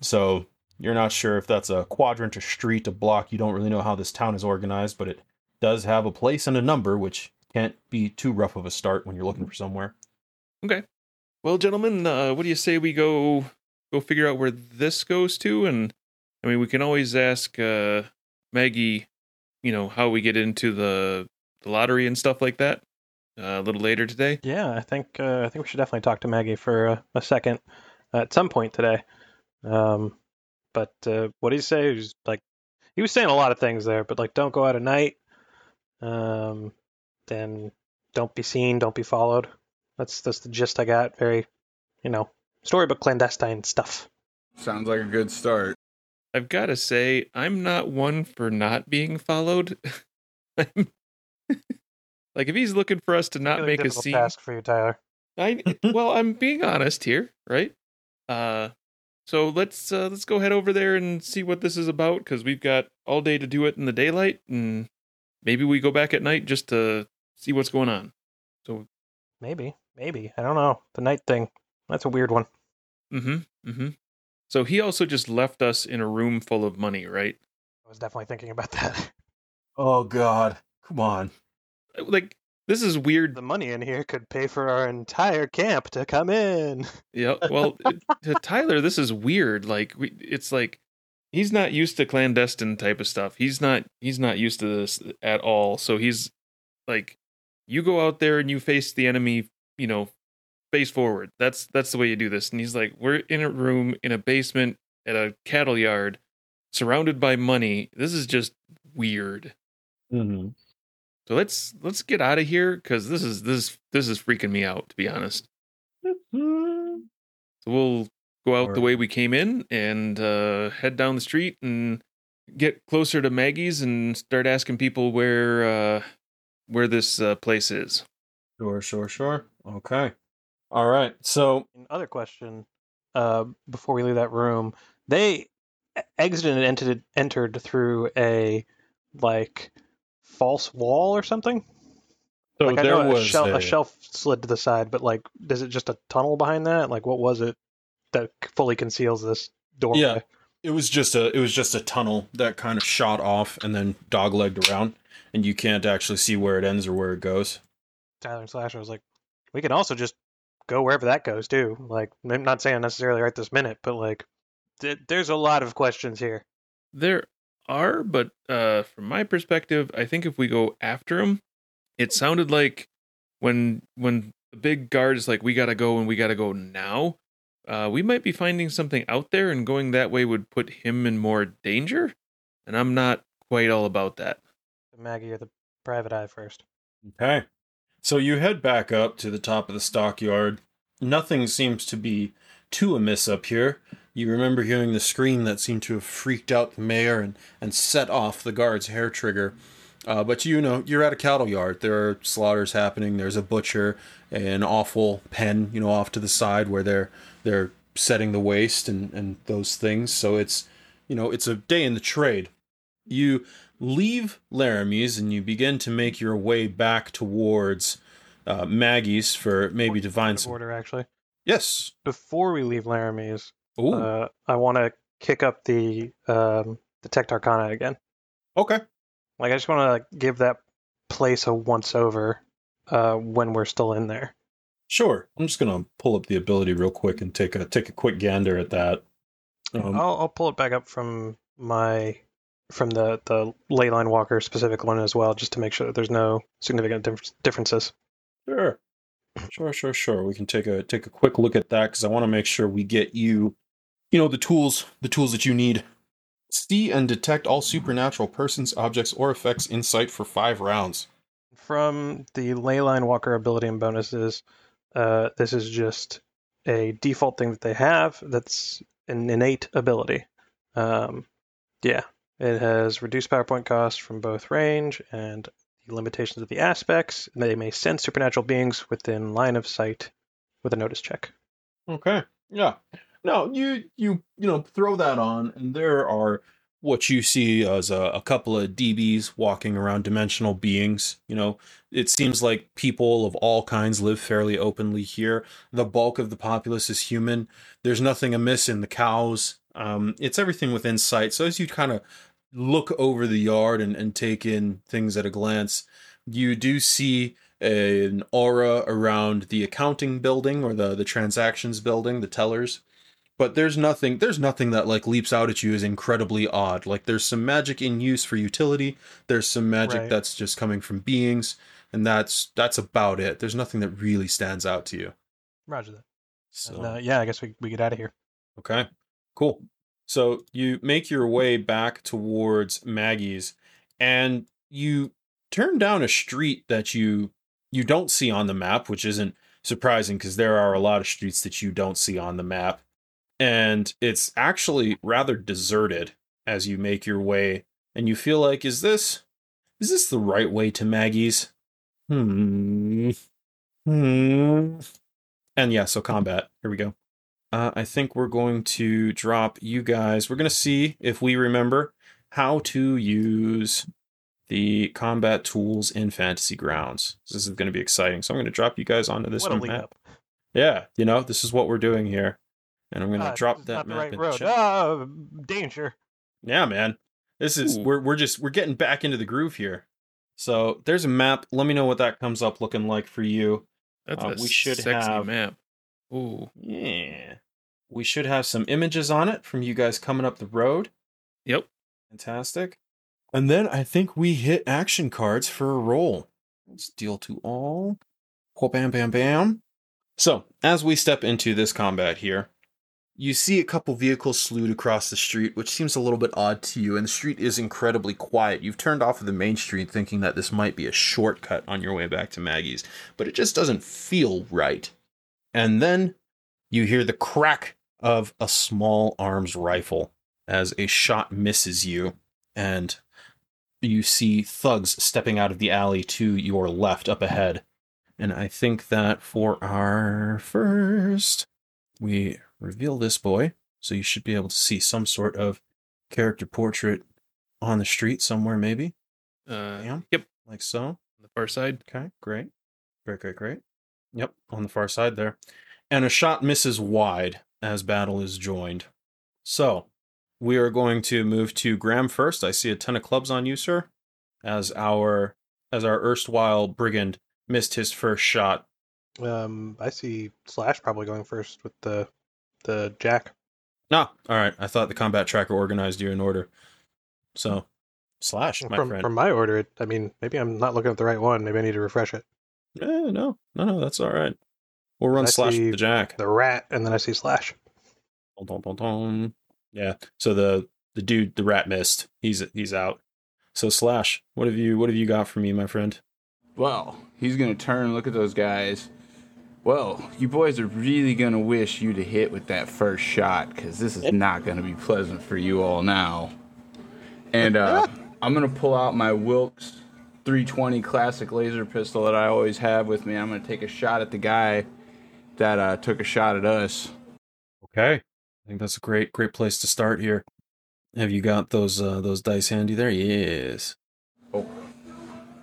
Speaker 3: So you're not sure if that's a quadrant, a street, a block. You don't really know how this town is organized, but it does have a place and a number, which can't be too rough of a start when you're looking for somewhere. Okay.
Speaker 5: Well, gentlemen, uh, what do you say we go go figure out where this goes to? And I mean, we can always ask uh, Maggie, you know, how we get into the the lottery and stuff like that uh, a little later today.
Speaker 4: Yeah, I think uh, I think we should definitely talk to Maggie for a, a second at some point today. Um, but uh, what did he say? He was like, he was saying a lot of things there, but like, don't go out at night. Um, then don't be seen, don't be followed. That's that's the gist I got. Very, you know, storybook clandestine stuff.
Speaker 2: Sounds like a good start.
Speaker 5: I've got to say, I'm not one for not being followed. (laughs) (laughs) Like, if he's looking for us to not
Speaker 4: Really
Speaker 5: make a scene,
Speaker 4: task for you, Tyler.
Speaker 5: I (laughs) well, I'm being honest here, right? Uh, so let's uh, let's go head over there and see what this is about because we've got all day to do it in the daylight, and maybe we go back at night just to see what's going on. So,
Speaker 4: Maybe, maybe I don't know. The night thing. That's a weird one.
Speaker 5: mm-hmm, mm-hmm. So he also just left us in a room full of money, right?
Speaker 4: I was definitely thinking about that. (laughs)
Speaker 3: Oh God, come on.
Speaker 5: Uh, like this is weird.
Speaker 4: the money in here could pay for our entire camp to come in.
Speaker 5: Yeah. Well, it- (laughs) to Tyler, this is weird. Like we, it's like he's not used to clandestine type of stuff. He's not. He's not used to this at all. So he's like, you go out there and you face the enemy. You know, face forward. That's that's the way you do this. And he's like, we're in a room in a basement at a cattle yard, surrounded by money. This is just weird.
Speaker 3: Mm-hmm.
Speaker 5: So let's let's get out of here because this is this this is freaking me out to be honest. (laughs) So we'll go out the way we came in and uh, head down the street and get closer to Maggie's and start asking people where uh, where this uh, place is.
Speaker 3: Sure, sure, sure. Okay. All right. So
Speaker 4: Another question. Uh, before we leave that room, they exited and entered entered through a like false wall or something.
Speaker 3: so
Speaker 4: like I
Speaker 3: there
Speaker 4: know
Speaker 3: was
Speaker 4: a, shel-
Speaker 3: a-
Speaker 4: a shelf slid to the side, but like, is it just a tunnel behind that? Like, what was it that fully conceals this doorway?
Speaker 3: Yeah. It was just a it was just a tunnel that kind of shot off and then doglegged around, and you can't actually see where it ends or where it goes.
Speaker 4: Tyler and Slasher was like, we can also just go wherever that goes too. Like, I'm not saying necessarily right this minute, but like, th- there's a lot of questions here.
Speaker 5: There are, but uh, from my perspective, I think if we go after him, it sounded like when when the big guard is like, "We gotta go and we gotta go now." Uh, we might be finding something out there, and going that way would put him in more danger. And I'm not quite all about that.
Speaker 4: Maggie, you're the private eye first.
Speaker 3: Okay. So you head back up to the top of the stockyard. Nothing seems to be too amiss up here. You remember hearing the scream that seemed to have freaked out the mayor and, and set off the guard's hair trigger. Uh, but you know, you're at a cattle yard. There are slaughters happening. There's a butcher, an awful pen, you know, off to the side where they're they're setting the waste and, and those things. So it's you know, it's a day in the trade. You leave Laramie's and you begin to make your way back towards uh, Maggie's for maybe to find some.
Speaker 4: order, actually.
Speaker 3: Yes.
Speaker 4: Before we leave Laramie's, uh, I want to kick up the um, Detect Arcana again.
Speaker 3: okay.
Speaker 4: Like, I just want to give that place a once over uh, when we're still in there.
Speaker 3: Sure. I'm just gonna pull up the ability real quick and take a take a quick gander at that. Um,
Speaker 4: I'll, I'll pull it back up from my from the the Leyline Walker specific one as well, just to make sure that there's no significant dif- differences.
Speaker 3: Sure. Sure, sure, sure. We can take a take a quick look at that because I want to make sure we get you, you know, the tools, the tools that you need. See and detect all supernatural persons, objects, or effects in sight for five rounds.
Speaker 4: From the Leyline Walker ability and bonuses, uh, this is just a default thing that they have that's an innate ability. Um, yeah, it has reduced Power Point costs from both range and the limitations of the aspects. They may sense supernatural beings within line of sight with a notice check.
Speaker 3: Okay. Yeah. No, you you you know throw that on, and there are what you see as a, a couple of D-Bees walking around dimensional beings. You know, it seems like people of all kinds live fairly openly here. The bulk of the populace is human. There's nothing amiss in the cows. Um, it's everything within sight. So as you kind of look over the yard and, and take in things at a glance, you do see an aura around the accounting building or the the transactions building, the tellers. But there's nothing there's nothing that like leaps out at you as incredibly odd. Like there's some magic in use for utility. There's some magic
Speaker 4: Right.
Speaker 3: that's just coming from beings, and that's that's about it. There's nothing that really stands out to you.
Speaker 4: Roger that.
Speaker 3: So
Speaker 4: And, uh, yeah, I guess we, we get out of here.
Speaker 3: Okay, cool. So you make your way back towards Maggie's, and you turn down a street that you you don't see on the map, which isn't surprising because there are a lot of streets that you don't see on the map, and it's actually rather deserted as you make your way, and you feel like, is this is this the right way to Maggie's? Hmm. Hmm. And yeah, so combat. Here we go. Uh, I think we're going to drop you guys. We're going to see if we remember how to use the combat tools in Fantasy Grounds. This is going to be exciting. So I'm going to drop you guys onto this
Speaker 4: what a
Speaker 3: map.
Speaker 4: up.
Speaker 3: Yeah, you know, this is what we're doing here. And I'm going to
Speaker 4: Ah,
Speaker 3: drop that
Speaker 4: not the
Speaker 3: map
Speaker 4: right
Speaker 3: in
Speaker 4: road.
Speaker 3: chat.
Speaker 4: Ah, danger.
Speaker 3: Yeah, man. This is
Speaker 2: Ooh.
Speaker 3: we're we're just we're getting back into the groove here. So there's a map. Let me know what that comes up looking like for you.
Speaker 5: That's
Speaker 3: Uh,
Speaker 5: a
Speaker 3: we should
Speaker 5: sexy
Speaker 3: have-
Speaker 5: map. Ooh.
Speaker 3: Yeah. We should have some images on it from you guys coming up the road.
Speaker 5: Yep.
Speaker 3: Fantastic. And then I think we hit action cards for a roll. Let's deal to all. Whoa, bam, bam, bam. So, as we step into this combat here, you see a couple vehicles slewed across the street, which seems a little bit odd to you, and the street is incredibly quiet. You've turned off of the main street thinking that this might be a shortcut on your way back to Maggie's, but it just doesn't feel right. And then you hear the crack of a small arms rifle as a shot misses you, and you see thugs stepping out of the alley to your left up ahead. And I think that for our first, we reveal this boy. So you should be able to see some sort of character portrait on the street somewhere, maybe.
Speaker 5: Uh,
Speaker 3: Bam.
Speaker 5: Yep.
Speaker 3: Like so.
Speaker 5: On the far side.
Speaker 3: Okay, great. Great, great, great. Yep, on the far side there. And a shot misses wide as battle is joined. So, we are going to move to Graham first. I see a ton of clubs on you, sir. As our as our erstwhile brigand missed his first shot.
Speaker 4: Um, I see Slash probably going first with the the jack.
Speaker 3: Ah, all right. I thought the combat tracker organized you in order. So, slash, my
Speaker 4: from
Speaker 3: friend.
Speaker 4: from my order, it, I mean, maybe I'm not looking at the right one. Maybe I need to refresh it.
Speaker 3: Eh, no, no, no, that's all right. We'll run
Speaker 4: I
Speaker 3: slash the jack.
Speaker 4: The rat, and then I see Slash.
Speaker 3: Dun, dun, dun, dun. Yeah. So the the dude, the rat missed. He's he's out. So slash, what have you what have you got for me, my friend?
Speaker 2: Well, he's gonna turn look at those guys. Well, you boys are really gonna wish you'd have hit with that first shot, because this is not gonna be pleasant for you all now. And uh, (laughs) I'm gonna pull out my Wilk's 320 classic laser pistol that I always have with me. I'm gonna take a shot at the guy that uh, took a shot at us.
Speaker 3: Okay. I think that's a great great place to start here. Have you got those uh, those dice handy there? Yes.
Speaker 2: Oh,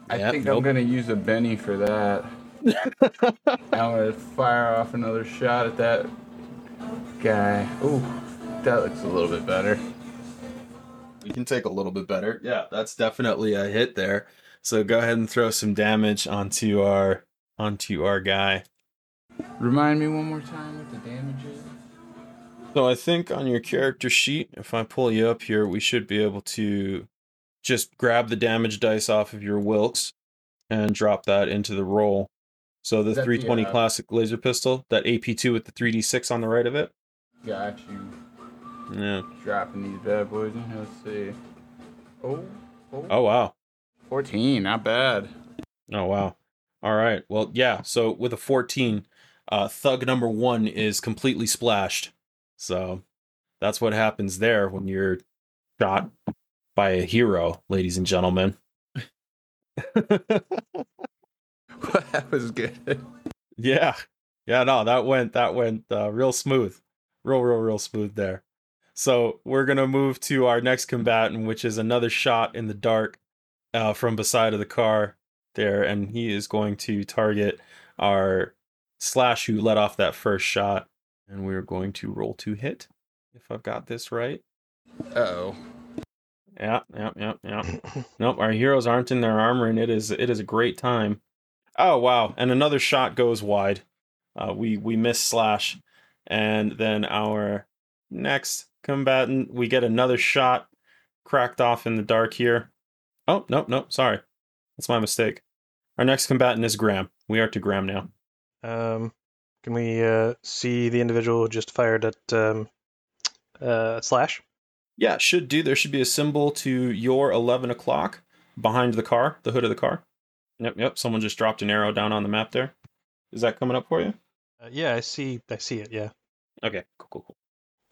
Speaker 2: I
Speaker 3: Yep,
Speaker 2: think
Speaker 3: nope.
Speaker 2: I'm gonna use a Benny for that. (laughs) I'm gonna fire off another shot at that guy. Ooh, that looks a little bit better.
Speaker 3: You can take a little bit better. Yeah, that's definitely a hit there. So go ahead and throw some damage onto our onto our guy.
Speaker 2: Remind me one more time what the damage is.
Speaker 3: So I think on your character sheet, if I pull you up here, we should be able to just grab the damage dice off of your Wilk's and drop that into the roll. So the
Speaker 2: Is that the,
Speaker 3: 320
Speaker 2: uh,
Speaker 3: classic laser pistol, that AP2 with the 3D6 on the right of it.
Speaker 2: Got you.
Speaker 3: Yeah.
Speaker 2: Dropping these bad boys in. Let's see. Oh, oh.
Speaker 3: Oh wow.
Speaker 2: 14, not bad.
Speaker 3: Oh wow. All right. Well, yeah. So with a 14, uh, thug number one is completely splashed. So that's what happens there when you're shot by a hero, ladies and gentlemen. (laughs)
Speaker 2: that was good.
Speaker 3: yeah. Yeah. No, that went that went uh, real smooth, real real real smooth there. So we're gonna move to our next combatant, which is another shot in the dark uh, from beside of the car there, and he is going to target our slash who let off that first shot, and we're going to roll to hit. If I've got this right.
Speaker 2: Uh oh.
Speaker 3: Yeah, yeah, yeah, yeah. (clears throat) nope, our heroes aren't in their armor, and it is it is a great time. Oh wow! And another shot goes wide. Uh, we we miss slash, and then our next combatant, we get another shot cracked off in the dark here. Oh nope, nope, sorry, that's my mistake. Our next combatant is Graham. We are to Graham now.
Speaker 4: Um, can we uh, see the individual who just fired at um, uh, Slash?
Speaker 3: Yeah, should do. There should be a symbol to your eleven o'clock behind the car, the hood of the car. Yep, yep. Someone just dropped an arrow down on the map there. Is that coming up for you?
Speaker 4: Uh, yeah, I see. I see it. Yeah,
Speaker 3: Okay, cool, cool, cool.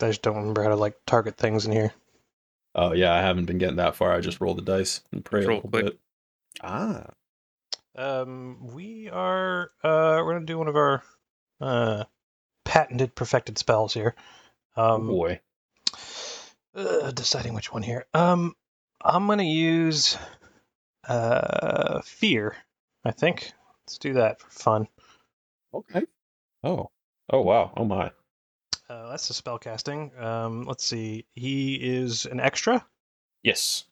Speaker 4: I just don't remember how to like target things in here.
Speaker 3: Oh yeah, I haven't been getting that far. I just roll the dice and pray
Speaker 5: Control
Speaker 3: a little
Speaker 5: click.
Speaker 3: bit. Ah,
Speaker 4: Um, we are uh, we're gonna do one of our uh, patented, perfected spells here.
Speaker 3: oh
Speaker 4: Um,
Speaker 3: boy.
Speaker 4: uh, deciding which one here. Um, I'm gonna use uh fear. I think. Let's do that for fun.
Speaker 3: Okay. Oh. Oh wow. Oh my.
Speaker 4: Uh, that's the spell casting. Um, let's see. He is an extra,
Speaker 3: Yes.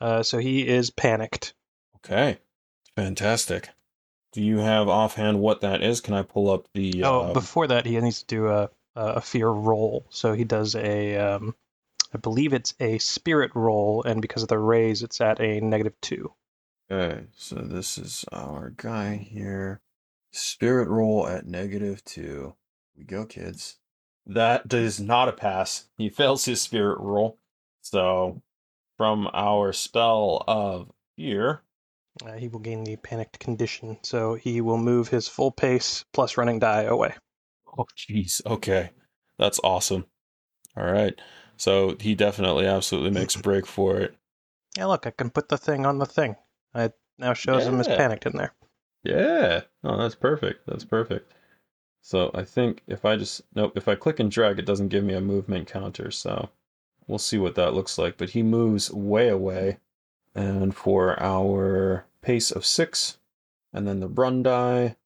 Speaker 4: uh, so he is panicked.
Speaker 3: Okay. Fantastic. Do you have offhand what that is? Can I pull up the?
Speaker 4: Oh,
Speaker 3: uh,
Speaker 4: before that, he needs to do a a fear roll. So he does a, um, I believe it's a spirit roll, and because of the raise, it's at a negative two.
Speaker 3: Okay, so this is our guy here. Spirit roll at negative two. We go, kids. That does not a pass. He fails his spirit roll. So, from our spell of fear,
Speaker 4: Uh, he will gain the panicked condition, so he will move his full pace plus running die away.
Speaker 3: Oh, jeez. Okay. That's awesome. All right. So he definitely absolutely makes a (laughs) break for it.
Speaker 4: Yeah, look, I can put the thing on the thing. It now shows him as panicked in there.
Speaker 3: Yeah. Oh, that's perfect. That's perfect. So I think if I just, nope, if I click and drag, it doesn't give me a movement counter. So we'll see what that looks like. But he moves way away. And for our pace of six, and then the run die,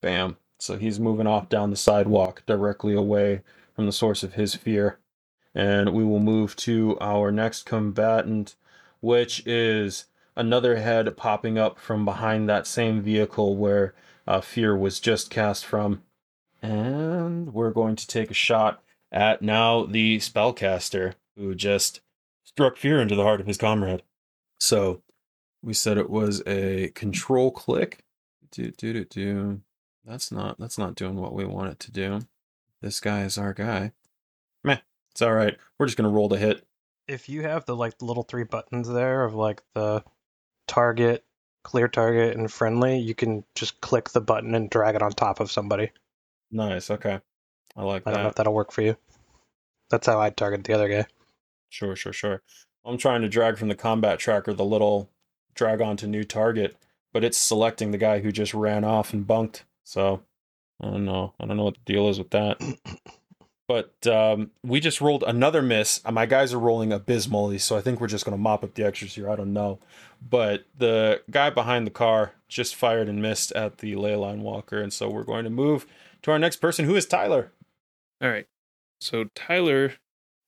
Speaker 3: bam. So he's moving off down the sidewalk directly away from the source of his fear. And we will move to our next combatant, which is another head popping up from behind that same vehicle where uh, fear was just cast from. And we're going to take a shot at now the spellcaster who just struck fear into the heart of his comrade. So we said it was a control click. Do do do do. That's not that's not doing what we want it to do. This guy is our guy. Meh. It's all right. We're just gonna roll the hit.
Speaker 4: If you have the like the little three buttons there of like the target, clear target, and friendly, you can just click the button and drag it on top of somebody.
Speaker 3: Nice. Okay. I like
Speaker 4: I
Speaker 3: that.
Speaker 4: don't know if that'll work for you. That's how I target the other guy.
Speaker 3: Sure, sure, sure. I'm trying to drag from the combat tracker the little drag onto new target, but it's selecting the guy who just ran off and bunked. So I don't know. I don't know what the deal is with that. (clears throat) But um, we just rolled another miss. My guys are rolling abysmally, so I think we're just going to mop up the extras here. I don't know. But the guy behind the car just fired and missed at the ley line walker, and so we're going to move to our next person, who is Tyler.
Speaker 5: All right. So Tyler,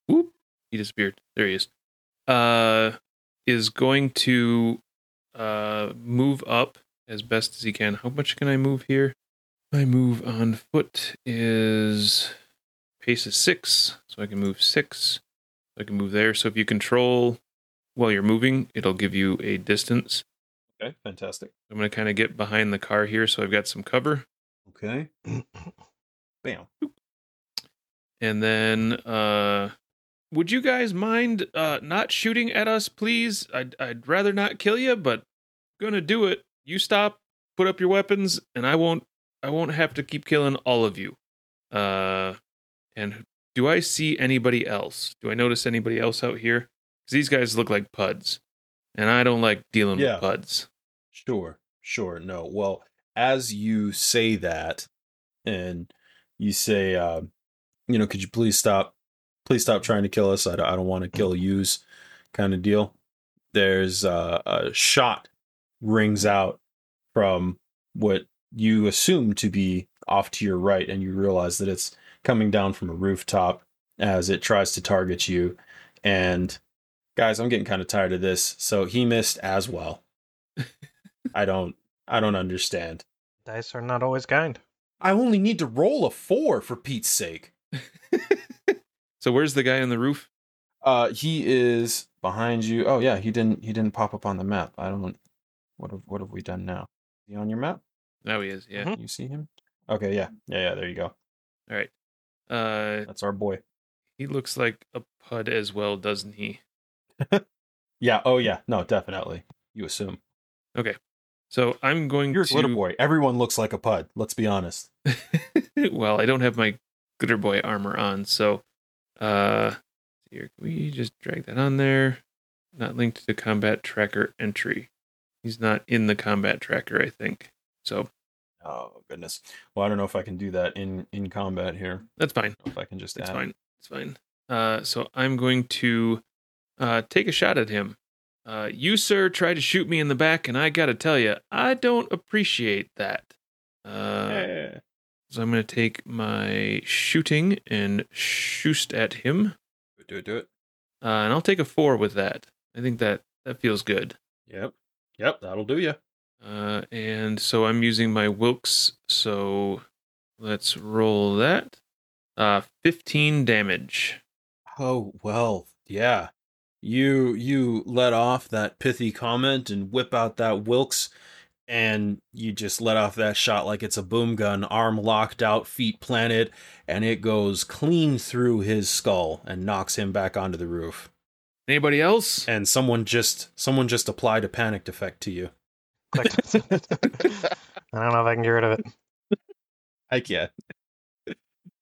Speaker 5: whoop, he disappeared. There he is. Uh, is going to uh move up as best as he can. How much can I move here? My move on foot is pace is six, so I can move six. I can move there. So if you control while you're moving, it'll give you a distance.
Speaker 3: Okay, fantastic.
Speaker 5: I'm gonna kind of get behind the car here, so I've got some cover.
Speaker 3: Okay. Bam.
Speaker 5: And then, uh, would you guys mind uh, not shooting at us, please? I'd, I'd rather not kill you, but gonna do it. You stop, put up your weapons, and I won't. I won't have to keep killing all of you. Uh, and do I see anybody else? Do I notice anybody else out here? Because these guys look like puds, and I don't like dealing
Speaker 3: Yeah.
Speaker 5: with puds.
Speaker 3: Sure, sure. No. Well, as you say that, and you say, uh, you know, could you please stop, please stop trying to kill us? I don't, I don't want to kill yous, kind of deal. There's uh, a shot rings out from what you assume to be off to your right, and you realize that it's coming down from a rooftop as it tries to target you. And guys, I'm getting kind of tired of this. So he missed as well. (laughs) I don't I don't understand.
Speaker 4: Dice are not always kind.
Speaker 3: I only need to roll a 4 for Pete's sake. (laughs)
Speaker 5: So where's the guy on the roof?
Speaker 3: Uh he is behind you. Oh yeah, he didn't he didn't pop up on the map. I don't what have what have we done now? Is he on your map?
Speaker 5: Oh, he is. Yeah.
Speaker 4: Mhm.
Speaker 3: You see him? Okay, yeah. Yeah, yeah, there you go.
Speaker 5: All right. Uh,
Speaker 3: That's our boy.
Speaker 5: he looks like a pud as well, doesn't he? (laughs)
Speaker 3: Yeah, oh yeah. No, definitely. You assume.
Speaker 5: So I'm going
Speaker 3: You're
Speaker 5: to.
Speaker 3: glitter boy. Everyone looks like a pud, let's be honest. (laughs)
Speaker 5: well, I don't have my glitter boy armor on, so uh here, can we just drag that on there? Not linked to combat tracker entry. He's not in the combat tracker, I think. So
Speaker 3: Oh goodness. Well, I don't know if I can do that in in combat here.
Speaker 5: that's fine.
Speaker 3: If I can just
Speaker 5: It's fine. It's fine. Uh so I'm going to uh take a shot at him. Uh you sir tried to shoot me in the back and I got to tell you, I don't appreciate that. Uh
Speaker 3: Yeah.
Speaker 5: so I'm going to take my shooting and shoot at him.
Speaker 3: Do it, do it.
Speaker 5: Uh, and I'll take a four with that. I think that that feels good.
Speaker 3: Yep. Yep, that'll do you.
Speaker 5: Uh, and so I'm using my Wilk's. So let's roll that. Uh, 15 damage.
Speaker 3: Oh, well, yeah. You you let off that pithy comment and whip out that Wilk's and you just let off that shot like it's a boom gun, arm locked out, feet planted, and it goes clean through his skull and knocks him back onto the roof.
Speaker 5: Anybody else?
Speaker 3: And someone just someone just applied a panicked effect to you. (laughs)
Speaker 4: I don't know if I can get rid of it.
Speaker 3: I can't.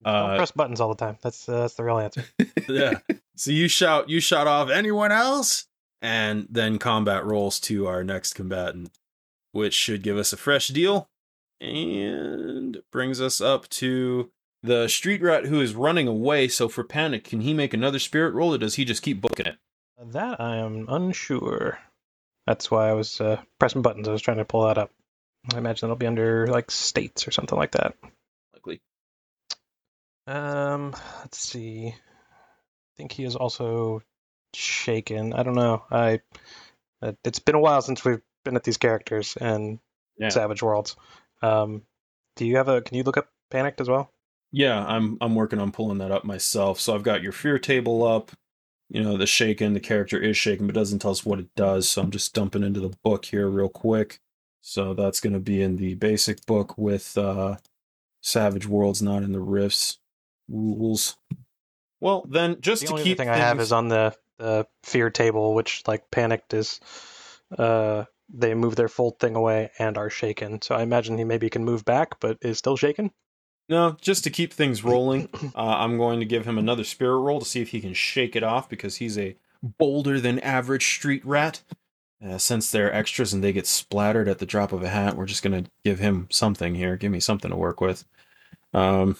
Speaker 4: Don't
Speaker 3: Uh,
Speaker 4: press buttons all the time. That's uh, that's the real answer. (laughs)
Speaker 3: yeah. So you shout, you shout off, anyone else? And then combat rolls to our next combatant, which should give us a fresh deal and brings us up to the street rat who is running away. So for panic, can he make another spirit roll or does he just keep booking it?
Speaker 4: That I am unsure. That's why I was uh, pressing buttons. I was trying to pull that up. I imagine it'll be under like states or something like that. Um, let's see. I think he is also shaken. I don't know. I it- it's been a while since we've been at these characters and
Speaker 3: Yeah.
Speaker 4: Savage Worlds. Um, do you have a? Can you look up panicked as well?
Speaker 3: Yeah, I'm I'm working on pulling that up myself. So I've got your fear table up. You know, the shaken, the character is shaken, but doesn't tell us what it does. So I'm just dumping into the book here real quick. So that's going to be in the basic book with uh Savage Worlds, not in the Rifts rules. Well, then just
Speaker 4: The
Speaker 3: to
Speaker 4: only
Speaker 3: keep
Speaker 4: other thing I have is on the the fear table, which like panicked is, uh, they move their full thing away and are shaken. So I imagine he maybe can move back, but is still shaken.
Speaker 3: No, just to keep things rolling, (clears throat) uh, I'm going to give him another spirit roll to see if he can shake it off because he's a bolder than average street rat. Uh, since they're extras and they get splattered at the drop of a hat, we're just going to give him something here. Give me something to work with. Um,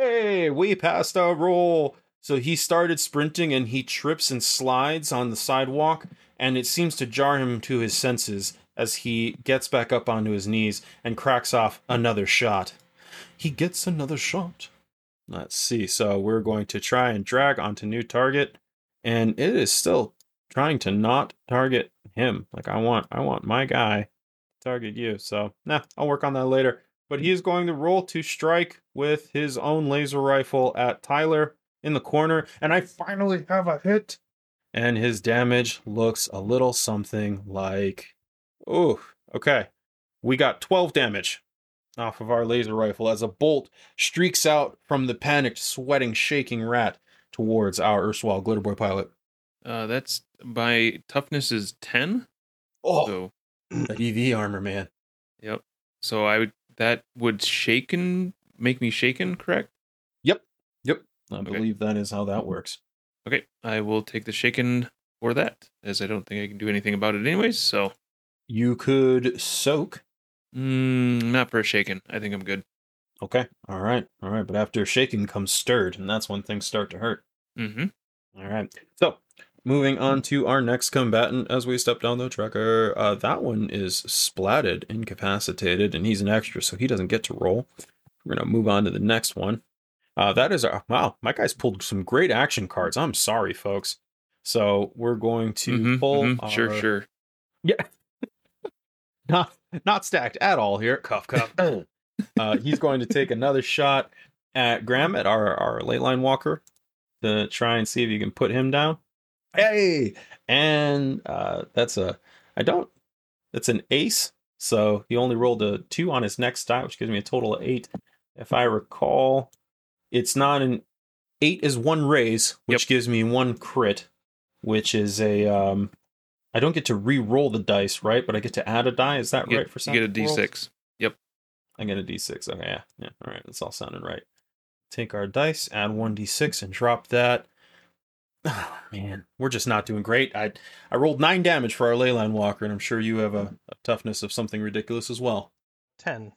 Speaker 3: hey, we passed our roll. So he started sprinting and he trips and slides on the sidewalk, and it seems to jar him to his senses as he gets back up onto his knees and cracks off another shot he gets another shot. Let's see. So we're going to try and drag onto new target, and it is still trying to not target him. Like I want, I want my guy to target you. So nah, I'll work on that later. But he is going to roll to strike with his own laser rifle at Tyler in the corner, and I finally have a hit. And his damage looks a little something like, oh, okay. We got 12 damage. off of our laser rifle as a bolt streaks out from the panicked, sweating, shaking rat towards our erstwhile Glitterboy pilot.
Speaker 5: Uh, that's my toughness is ten.
Speaker 3: Oh,
Speaker 5: So (clears throat)
Speaker 3: that EV armor, man.
Speaker 5: yep. So I would that would shaken make me shaken, correct?
Speaker 3: Yep, yep. I
Speaker 5: Okay.
Speaker 3: believe that is how that works.
Speaker 5: Okay, I will take the shaken for that, as I don't think I can do anything about it anyways. So,
Speaker 3: You could soak.
Speaker 5: mm, not for a shaken. I think I'm good.
Speaker 3: Okay, all right, all right. But after shaking comes stirred, and that's when things start to hurt.
Speaker 5: Mm-hmm.
Speaker 3: All right. So, moving on to our next combatant as we step down the tracker. Uh, that one is splatted, incapacitated, and he's an extra, so he doesn't get to roll. We're going to move on to the next one. Uh, that is our. Wow, my guy's pulled some great action cards. I'm sorry, folks. So, we're going to
Speaker 5: Mhm,
Speaker 3: pull.
Speaker 5: mhm, Sure,
Speaker 3: our-
Speaker 5: sure. (laughs) (laughs)
Speaker 3: Not, not stacked at all here. Cuff, cuff. (coughs) uh, he's going to take another shot at Graham, at our, our ley line walker, to try and see if you can put him down. Hey! And uh, that's a, I don't, that's an ace. So he only rolled a two on his next die, which gives me a total of eight. If I recall, it's not an eight is one raise, which gives me one crit, which is a, um, I don't get to re-roll the dice, right? But I get to add a die. Is that
Speaker 5: You
Speaker 3: right
Speaker 5: get,
Speaker 3: for
Speaker 5: you get a
Speaker 3: D six. Yep.
Speaker 5: D6.
Speaker 3: I get a d6. Okay, yeah, yeah. All right, that's all sounding right. Take our dice, add one d6, and drop that. (sighs) Oh man, we're just not doing great. I I rolled nine damage for our leyline walker, and I'm sure you have a, a toughness of something ridiculous as well.
Speaker 4: Ten.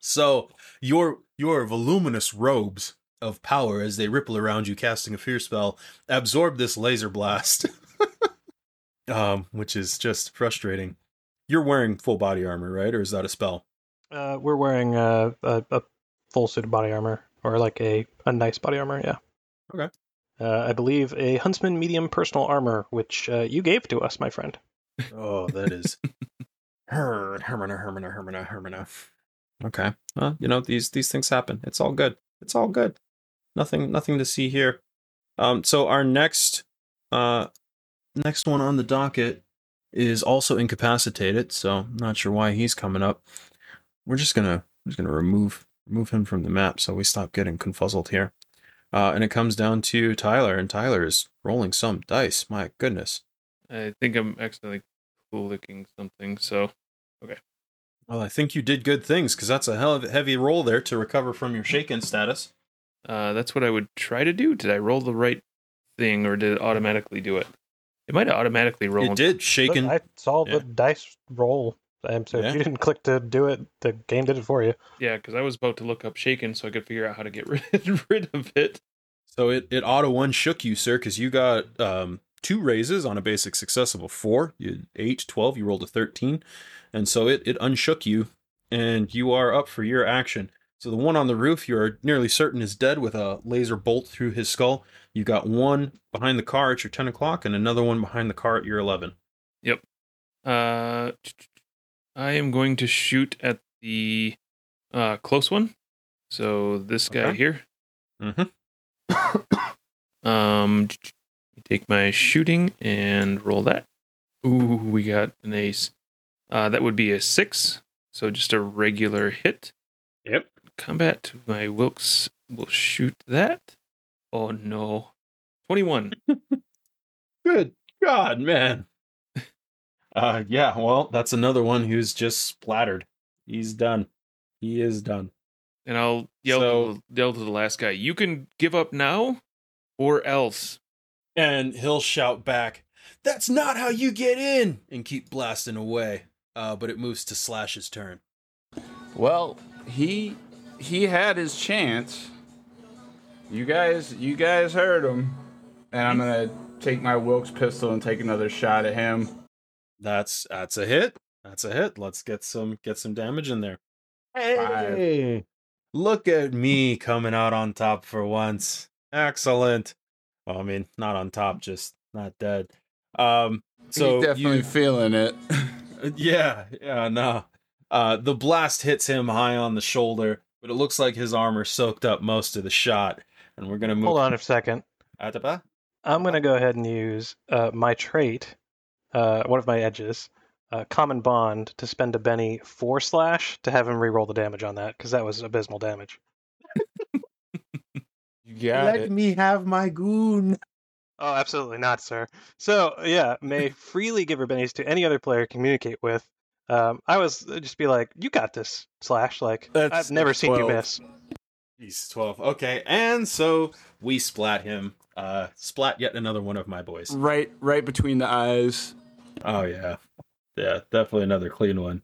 Speaker 1: So your your voluminous robes of power as they ripple around you casting a fear spell absorb this laser blast. (laughs) um, which is just frustrating. You're wearing full body armor, right? Or is that a spell?
Speaker 4: Uh, we're wearing uh, a, a full suit of body armor, or like a, a nice body armor, yeah.
Speaker 3: Okay.
Speaker 4: Uh, I believe a Huntsman medium personal armor, which uh, you gave to us, my friend.
Speaker 3: Oh, that is (laughs) Her Hermina Hermina Hermina Hermina. Okay. Well, you know, these these things happen. It's all good. It's all good. Nothing nothing to see here. Um so our next uh next one on the docket is also incapacitated, so not sure why he's coming up. We're just gonna we're just gonna remove remove him from the map so we stop getting confuzzled here. Uh and it comes down to Tyler, and Tyler is rolling some dice. My goodness.
Speaker 5: I think I'm accidentally cool clicking something. So,
Speaker 3: Well, I think you did good things because that's a hell of a heavy roll there to recover from your shaken status.
Speaker 5: uh, that's what I would try to do. Did I roll the right thing, or did it automatically do it? It might have automatically rolled.
Speaker 3: It did
Speaker 4: Look,
Speaker 3: shaken.
Speaker 4: I saw
Speaker 3: yeah.
Speaker 4: the dice roll, um, so
Speaker 3: Yeah.
Speaker 4: if you didn't click to do it, the game did it for you.
Speaker 5: Yeah, because I was about to look up shaken so I could figure out how to get rid, (laughs) rid of it.
Speaker 3: So it it auto one shook you, sir, because you got um two raises on a basic success of a four. You eight, 12, you rolled a thirteen, and so it it unshook you, and you are up for your action. So the one on the roof, you are nearly certain is dead with a laser bolt through his skull. You got one behind the car at your ten o'clock, and another one behind the car at your eleven. Yep.
Speaker 5: Uh, I am going to shoot at the uh, close one. So this guy
Speaker 3: Okay.
Speaker 5: here.
Speaker 3: Mm-hmm. (coughs)
Speaker 5: Um, take my shooting and roll that. Ooh, we got an ace. Uh, that would be a six. So just a regular hit.
Speaker 3: Yep.
Speaker 5: Combat. My Wilk's will shoot that. Oh no. 21. (laughs)
Speaker 3: Good God, man. Uh, yeah. Well, that's another one who's just splattered. He's done. He is done.
Speaker 5: And I'll yell,
Speaker 3: So-
Speaker 5: to, the, yell to the last guy, you can give up now or else.
Speaker 1: And he'll shout back, "That's not how you get in!" and keep blasting away. Uh, but it moves to Slash's turn.
Speaker 2: Well, he he had his chance. You guys, you guys heard him, and I'm gonna take my Wilk's pistol and take another shot at him.
Speaker 3: That's that's a hit. That's a hit. Let's get some get some damage in there.
Speaker 2: Five.
Speaker 3: Hey, look at me coming out on top for once. Excellent. Well, I mean, not on top, just not dead. Um, so
Speaker 2: He's definitely
Speaker 3: you-
Speaker 2: feeling it.
Speaker 3: yeah, yeah, no. Uh, the blast hits him high on the shoulder, but it looks like his armor soaked up most of the shot. And we're gonna move.
Speaker 4: Hold on a second.
Speaker 3: Atapa?
Speaker 4: I'm going to go ahead and use uh, my trait, uh, one of my edges, uh, common bond to spend a Benny four slash to have him re-roll the damage on that because that was abysmal damage.
Speaker 2: You got
Speaker 1: Let
Speaker 2: it.
Speaker 1: me have my goon.
Speaker 4: Oh, absolutely not, sir. So yeah, may (laughs) freely give her bennies to any other player communicate with. Um, I was uh, just be like, you got this, slash. Like
Speaker 3: That's-
Speaker 4: I've never
Speaker 3: that's
Speaker 4: seen you miss.
Speaker 3: He's 12. Okay, and so we splat him. Uh, splat yet another one of my boys.
Speaker 2: Right, right between the eyes.
Speaker 3: Oh yeah, yeah, definitely another clean one.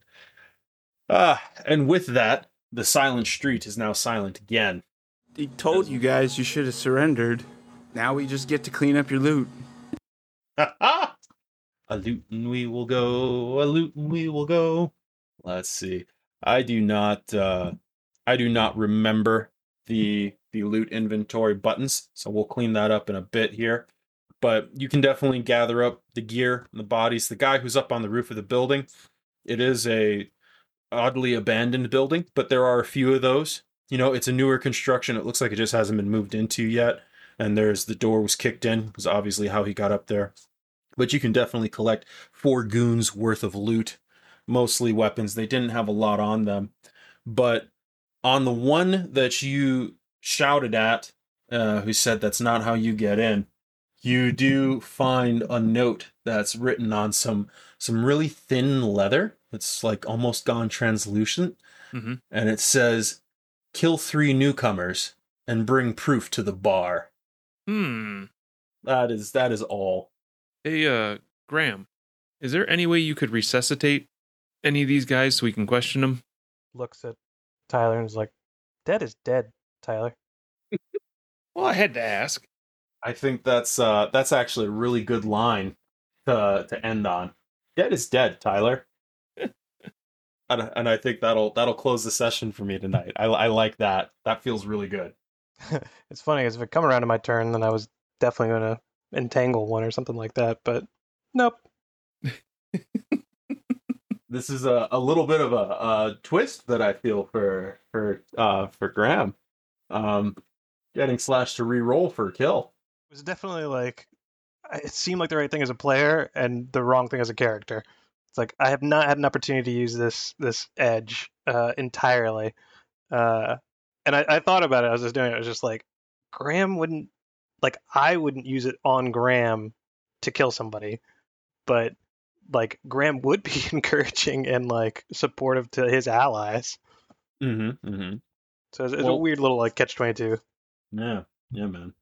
Speaker 3: Ah, and with that, the silent street is now silent again.
Speaker 2: He told you guys you should have surrendered. Now we just get to clean up your loot. (laughs)
Speaker 3: a lootin' we will go, a lootin' we will go. Let's see. I do not, uh, I do not remember the the loot inventory buttons, so we'll clean that up in a bit here. But you can definitely gather up the gear and the bodies. The guy who's up on the roof of the building, it is a oddly abandoned building, but there are a few of those. You know, it's a newer construction. It looks like it just hasn't been moved into yet. And there's the door was kicked in, was obviously how he got up there. But you can definitely collect four goons worth of loot, mostly weapons. They didn't have a lot on them. But on the one that you shouted at, uh, who said that's not how you get in, you do find a note that's written on some some really thin leather. It's like almost gone translucent,
Speaker 5: Mhm.
Speaker 3: and it says, "Kill three newcomers and bring proof to the bar."
Speaker 5: Hmm.
Speaker 3: That is that is all.
Speaker 5: Hey, uh, Graham, is there any way you could resuscitate any of these guys so we can question them?
Speaker 4: Looks at Tyler and is like, "Dead is dead, Tyler." (laughs)
Speaker 5: Well, I had to ask.
Speaker 3: I think that's uh that's actually a really good line to to end on. Dead is dead, Tyler. And, and I think that'll that'll close the session for me tonight. I I like that. That feels really good. (laughs)
Speaker 4: it's funny because if it come around to my turn, then I was definitely going to entangle one or something like that. But nope. (laughs)
Speaker 3: This is a, a little bit of a, a twist that I feel for for uh for Graham. Um getting Slash to re-roll for a kill.
Speaker 4: It was definitely like it seemed like the right thing as a player and the wrong thing as a character. It's like I have not had an opportunity to use this this edge uh, entirely, uh, and I, I thought about it. I was just doing it. I was just like, Graham wouldn't like I wouldn't use it on Graham to kill somebody, but like Graham would be (laughs) encouraging and like supportive to his allies.
Speaker 3: Mm-hmm. Mm-hmm.
Speaker 4: So it's, it's a weird little like catch twenty two.
Speaker 3: Yeah, yeah, man.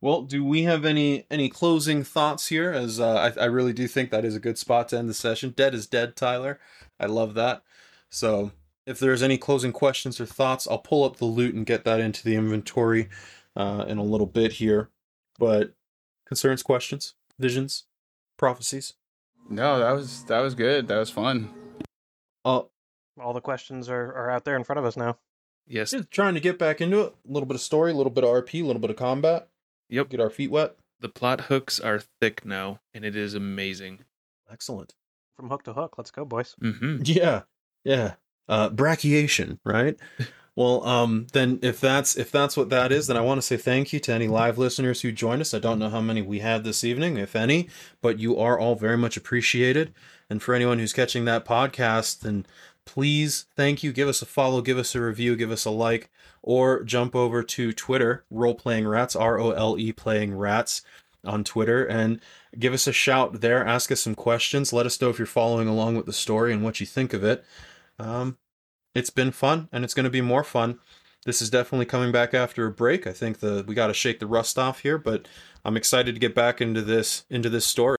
Speaker 3: Well, do we have any any closing thoughts here? As uh, I, I really do think that is a good spot to end the session. Dead is dead, Tyler. I love that. So, if there's any closing questions or thoughts, I'll pull up the loot and get that into the inventory uh, in a little bit here. But concerns, questions, visions, prophecies.
Speaker 2: No, that was that was good. That was fun.
Speaker 3: Uh,
Speaker 4: All the questions are, are out there in front of us now.
Speaker 5: Yes.
Speaker 3: just trying to get back into it. A little bit of story, a little bit of RP, a little bit of combat.
Speaker 5: Yep.
Speaker 3: Get our feet wet.
Speaker 5: The plot hooks are thick now, and it is amazing.
Speaker 3: Excellent.
Speaker 4: From hook to hook. Let's go, boys.
Speaker 5: Mm-hmm. (laughs)
Speaker 3: Yeah, yeah. Uh, brachiation, right? (laughs) well, um, then if that's if that's what that is, then I want to say thank you to any live listeners who joined us. I don't know how many we had this evening, if any, but you are all very much appreciated. And for anyone who's catching that podcast, then please thank you. Give us a follow, give us a review, give us a like, or jump over to Twitter, role playing rats, R O L E playing rats on Twitter, and give us a shout there. Ask us some questions. Let us know if you're following along with the story and what you think of it. Um, it's been fun, and it's going to be more fun. This is definitely coming back after a break. I think the we got to shake the rust off here, but I'm excited to get back into this into this story.